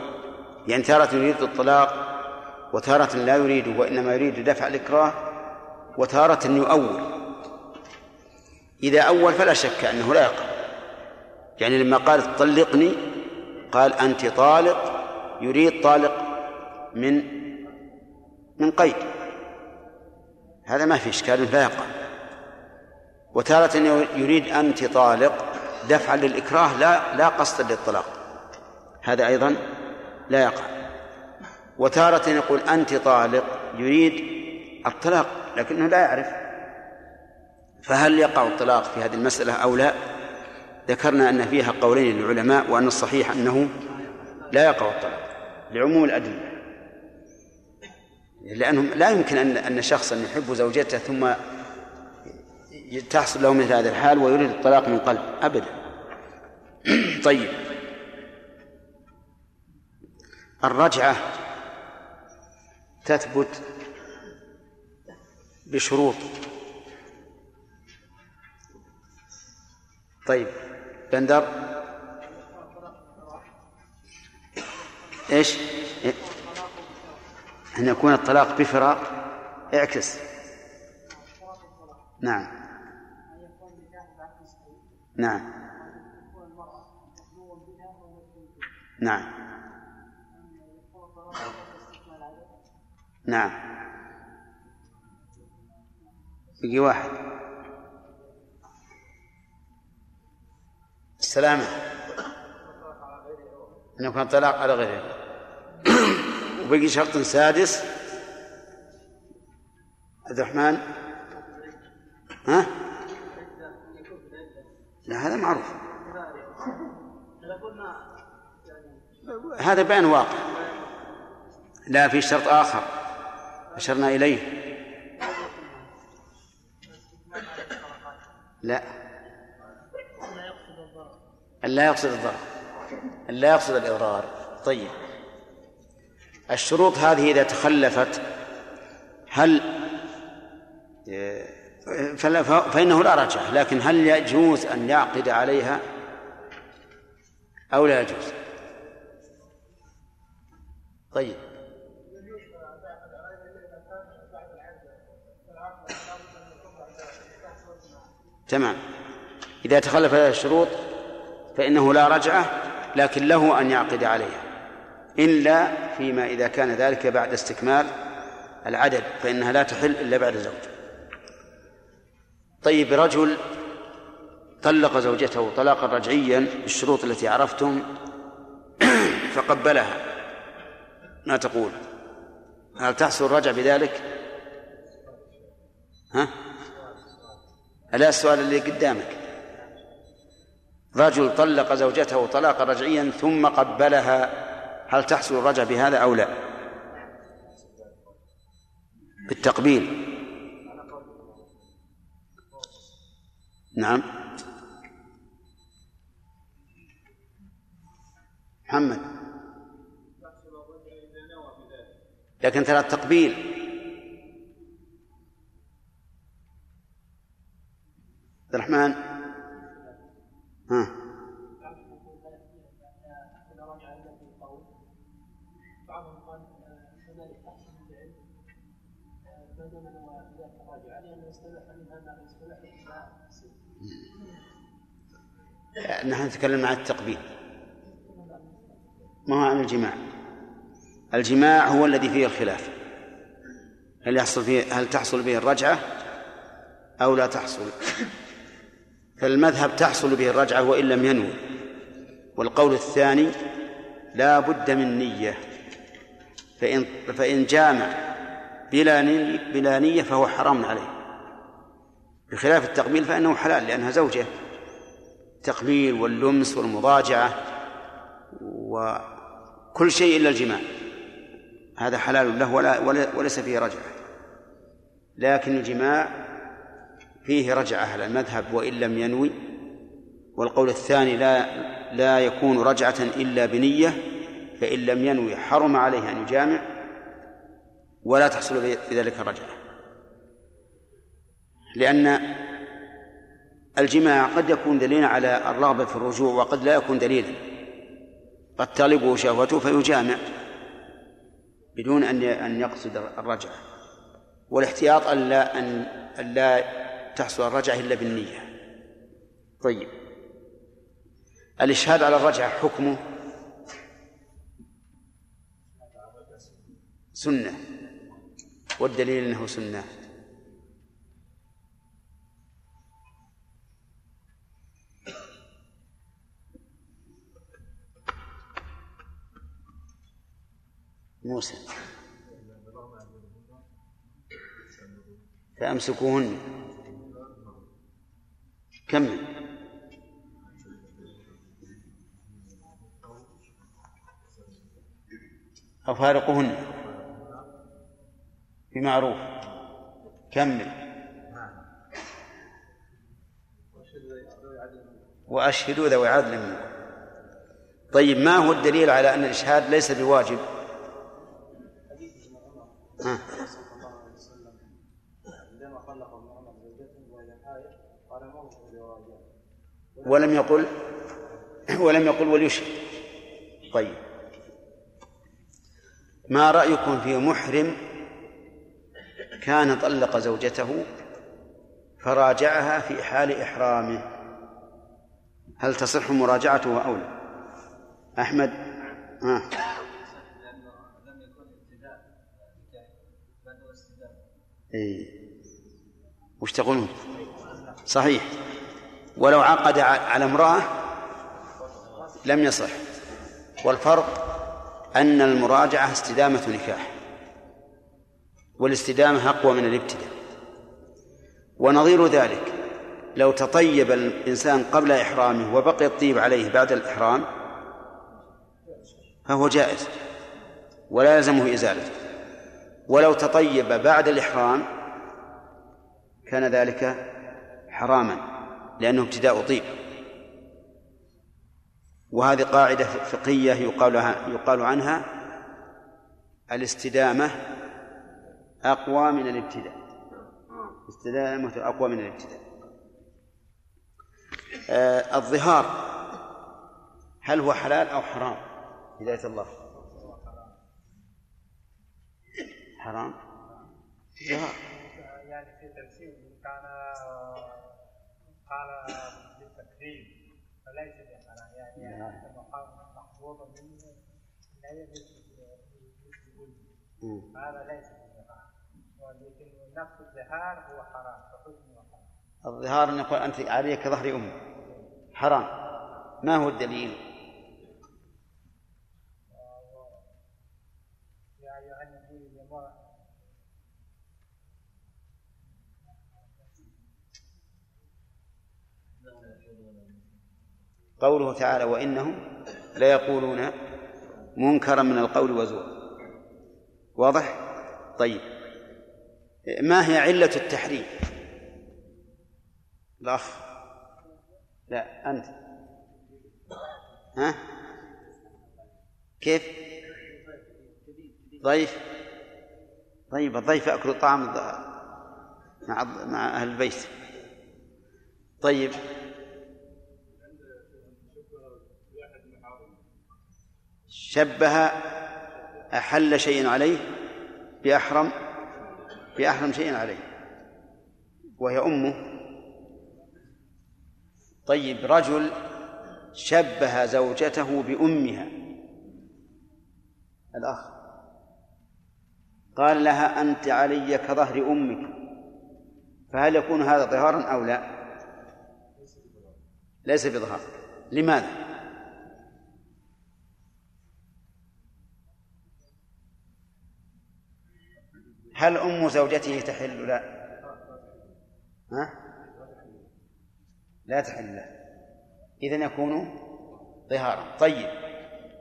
يعني تارة يريد الطلاق وتارة لا يريده وإنما يريد دفع الإكراه وتارة يؤول. إذا أول فلا شك أنه لا يقع يعني لما قالت طلقني قال أنت طالق يريد طالق من من قيد. هذا ما في إشكال لا يقع وتارة يريد أنت طالق دفعا للإكراه لا لا قصدا للطلاق. هذا أيضا لا يقع وتارة يقول أنت طالق يريد الطلاق لكنه لا يعرف. فهل يقع الطلاق في هذه المسألة أو لا؟ ذكرنا أن فيها قولين للعلماء وأن الصحيح أنه لا يقع الطلاق لعموم الأدلة. لأنه لا يمكن أن أن شخصا يحب زوجته ثم تحصل له مثل هذه الحال ويريد الطلاق من قلب. أبدا. طيب. الرجعة تثبت بشروط. طيب بندر. إيش؟ أن يكون الطلاق بفراق. اعكس. نعم. نعم. نعم. نعم. بقي واحد. السلامة أن يكون الطلاق على غيره. وبقي شرط سادس. عبد الرحمن. ها؟ لا هذا معروف. هذا بيان واقع. لا في شرط آخر. أشرنا إليه. لا. أن لا يقصد الضرر. أن لا يقصد الإضرار. طيب. الشروط هذه إذا تخلفت هل فإنه لا رجعة لكن هل يجوز أن يعقد عليها؟ أو لا يجوز؟ طيب. تمام. إذا تخلف هذه الشروط فإنه لا رجعة لكن له أن يعقد عليها. إلا فيما إذا كان ذلك بعد استكمال العدد فإنها لا تحل إلا بعد زوج. طيب رجل طلق زوجته طلاقا رجعيا بالشروط التي عرفتم فقبلها. ما تقول؟ هل تحصل الرجع بذلك؟ ها؟ ألا السؤال اللي قدامك. رجل طلق زوجته طلاقا رجعيا ثم قبلها. هل تحصل الرجع بهذا أو لا؟ بالتقبيل. نعم. محمد. لكن ترى التقبيل. ما يستبيح الاجماع نحن نتكلم عن التقبيل. ما هو عن الجماع؟ الجماع هو الذي فيه الخلاف. هل يحصل فيه هل تحصل به الرجعة أو لا تحصل؟ فالمذهب تحصل به الرجعة وإن لم ينوي. والقول الثاني لا بد من نية. فإن فإن جامع بلا نية بلا نية فهو حرام عليه. بخلاف التقبيل فإنه حلال لأنها زوجة. التقبيل واللمس والمضاجعة وكل شيء إلا الجماع. هذا حلال له ولا وليس فيه رجعة. لكن الجماع فيه رجعة على المذهب وإن لم ينوي والقول الثاني لا لا يكون رجعة إلا بنية فإن لم ينوي حرم عليه أن يجامع ولا تحصل بذلك الرجعة. لأن الجماع قد يكون دليلا على الرغبة في الرجوع وقد لا يكون دليلا. قد تغلبه شهوته فيجامع بدون أن أن يقصد الرجعة. والاحتياط أن لا أن أن لا تحصل الرجعة إلا بالنية. طيب. الإشهاد على الرجعة حكمه؟ سنة. والدليل أنه سنة. موسى. فأمسكوهن. كمل. أو فارقهن. بمعروف. كمل. وأشهدوا ذوي عدل منكم. طيب ما هو الدليل على أن الإشهاد ليس بواجب. عندما طلق ابن عمر زوجته وهي حائض قال موقف لواجب ولم يقل ولم يقل وليشهد. طيب. ما رأيكم في محرم كان طلق زوجته فراجعها في حال إحرامه؟ هل تصح مراجعته أو لا؟ أحمد؟ استدامه إيه. وش تقولون؟ صحيح. ولو عقد على امرأة لم يصح. والفرق أن المراجعة استدامة نكاح والاستدامة أقوى من الابتداء. ونظير ذلك لو تطيب الإنسان قبل إحرامه وبقي الطيب عليه بعد الإحرام فهو جائز ولا يلزمه إزالته ولو تطيب بعد الإحرام كان ذلك حراما. لأنه ابتداء طيب. وهذه قاعدة فقهية يقال يقال عنها الاستدامة أقوى من الابتداء. استدلال المثل أقوى من الابتداء. آه الظهار هل هو حلال أو حرام؟ هداية الله. حرام. ظهار يعني في كان قال بالتكريم فليس بحرام. يعني محظوظا منه لا يجوز هذا ليس بظهار ولكن نفس الظهار هو حرام فحكمه حرام. الظهار يقول أنت علي كظهر أمي حرام. ما هو الدليل؟ قوله تعالى وإنهم ليقولون منكرا من القول وزورا واضح؟ طيب ما هي علة التحريم؟ الأخ لا أنت ها؟ كيف؟ ضيف طيب الضيف يأكل الطعام مع مع أهل البيت طيب شبه أحل شيء عليه بأحرم بأحرم شيء عليه وهي أمه. طيب رجل شبه زوجته بأمها. الأخ. قال لها أنت علي كظهر أمك. فهل يكون هذا ظهارا أو لا؟ ليس بظهار. لماذا؟ هل أم زوجته تحل؟ لا. ها؟ لا تحل له. إذا يكون ظهارا. طيب.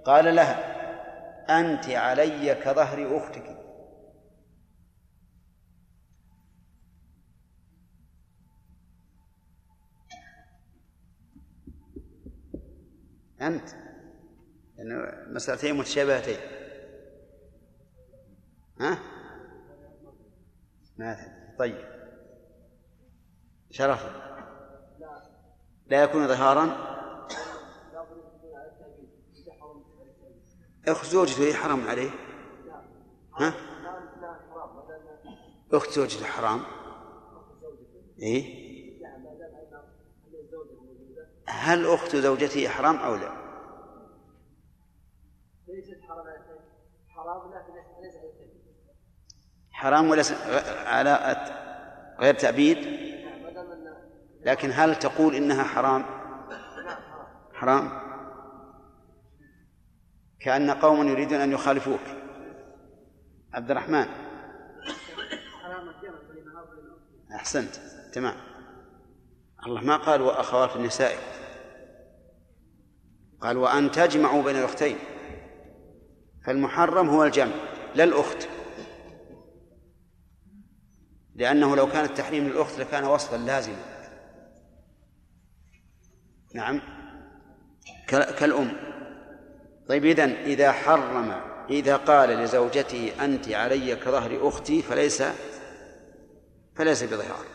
قال لها أنت علي كظهر أختك. أنت. لأن مسألتين متشابهتين. ها؟ ما طيب شرف لا يكون ظهارا أخت زوجته حرام عليه ها؟ أخت زوجته حرام إيه؟ هل أخت زوجته حرام أو لا؟ ليست حرام لكن ليس حرام ولا على غير تأبيد؟ لكن هل تقول إنها حرام؟ حرام. كأن قوما يريدون أن يخالفوك. عبد الرحمن. أحسنت. تمام. الله ما قال وأخوات النساء. قال وأن تجمعوا بين الأختين. فالمحرم هو الجمع. لا الأخت. لأنه لو كان التحريم للأخت لكان وصفا لازما. نعم. كالأم. طيب إذن إذا حرم إذا قال لزوجته أنت علي كظهر أختي فليس فليس بظهار.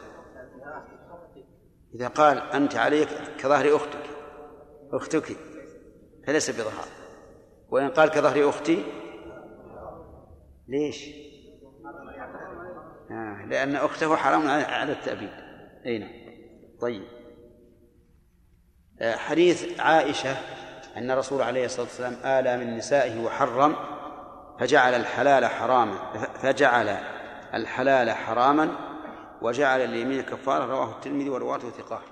إذا قال أنت علي كظهر أختك أختك فليس بظهار. وإن قال كظهر أختي ليش؟ لأن أخته حرام على التأبيد. أي نعم. طيب. آه حديث عائشة أن الرسول عليه الصلاة والسلام آلى من نسائه وحرم فجعل الحلال حراما فجعل الحلال حراما وجعل اليمين كفارة رواه الترمذي ورواته ثقات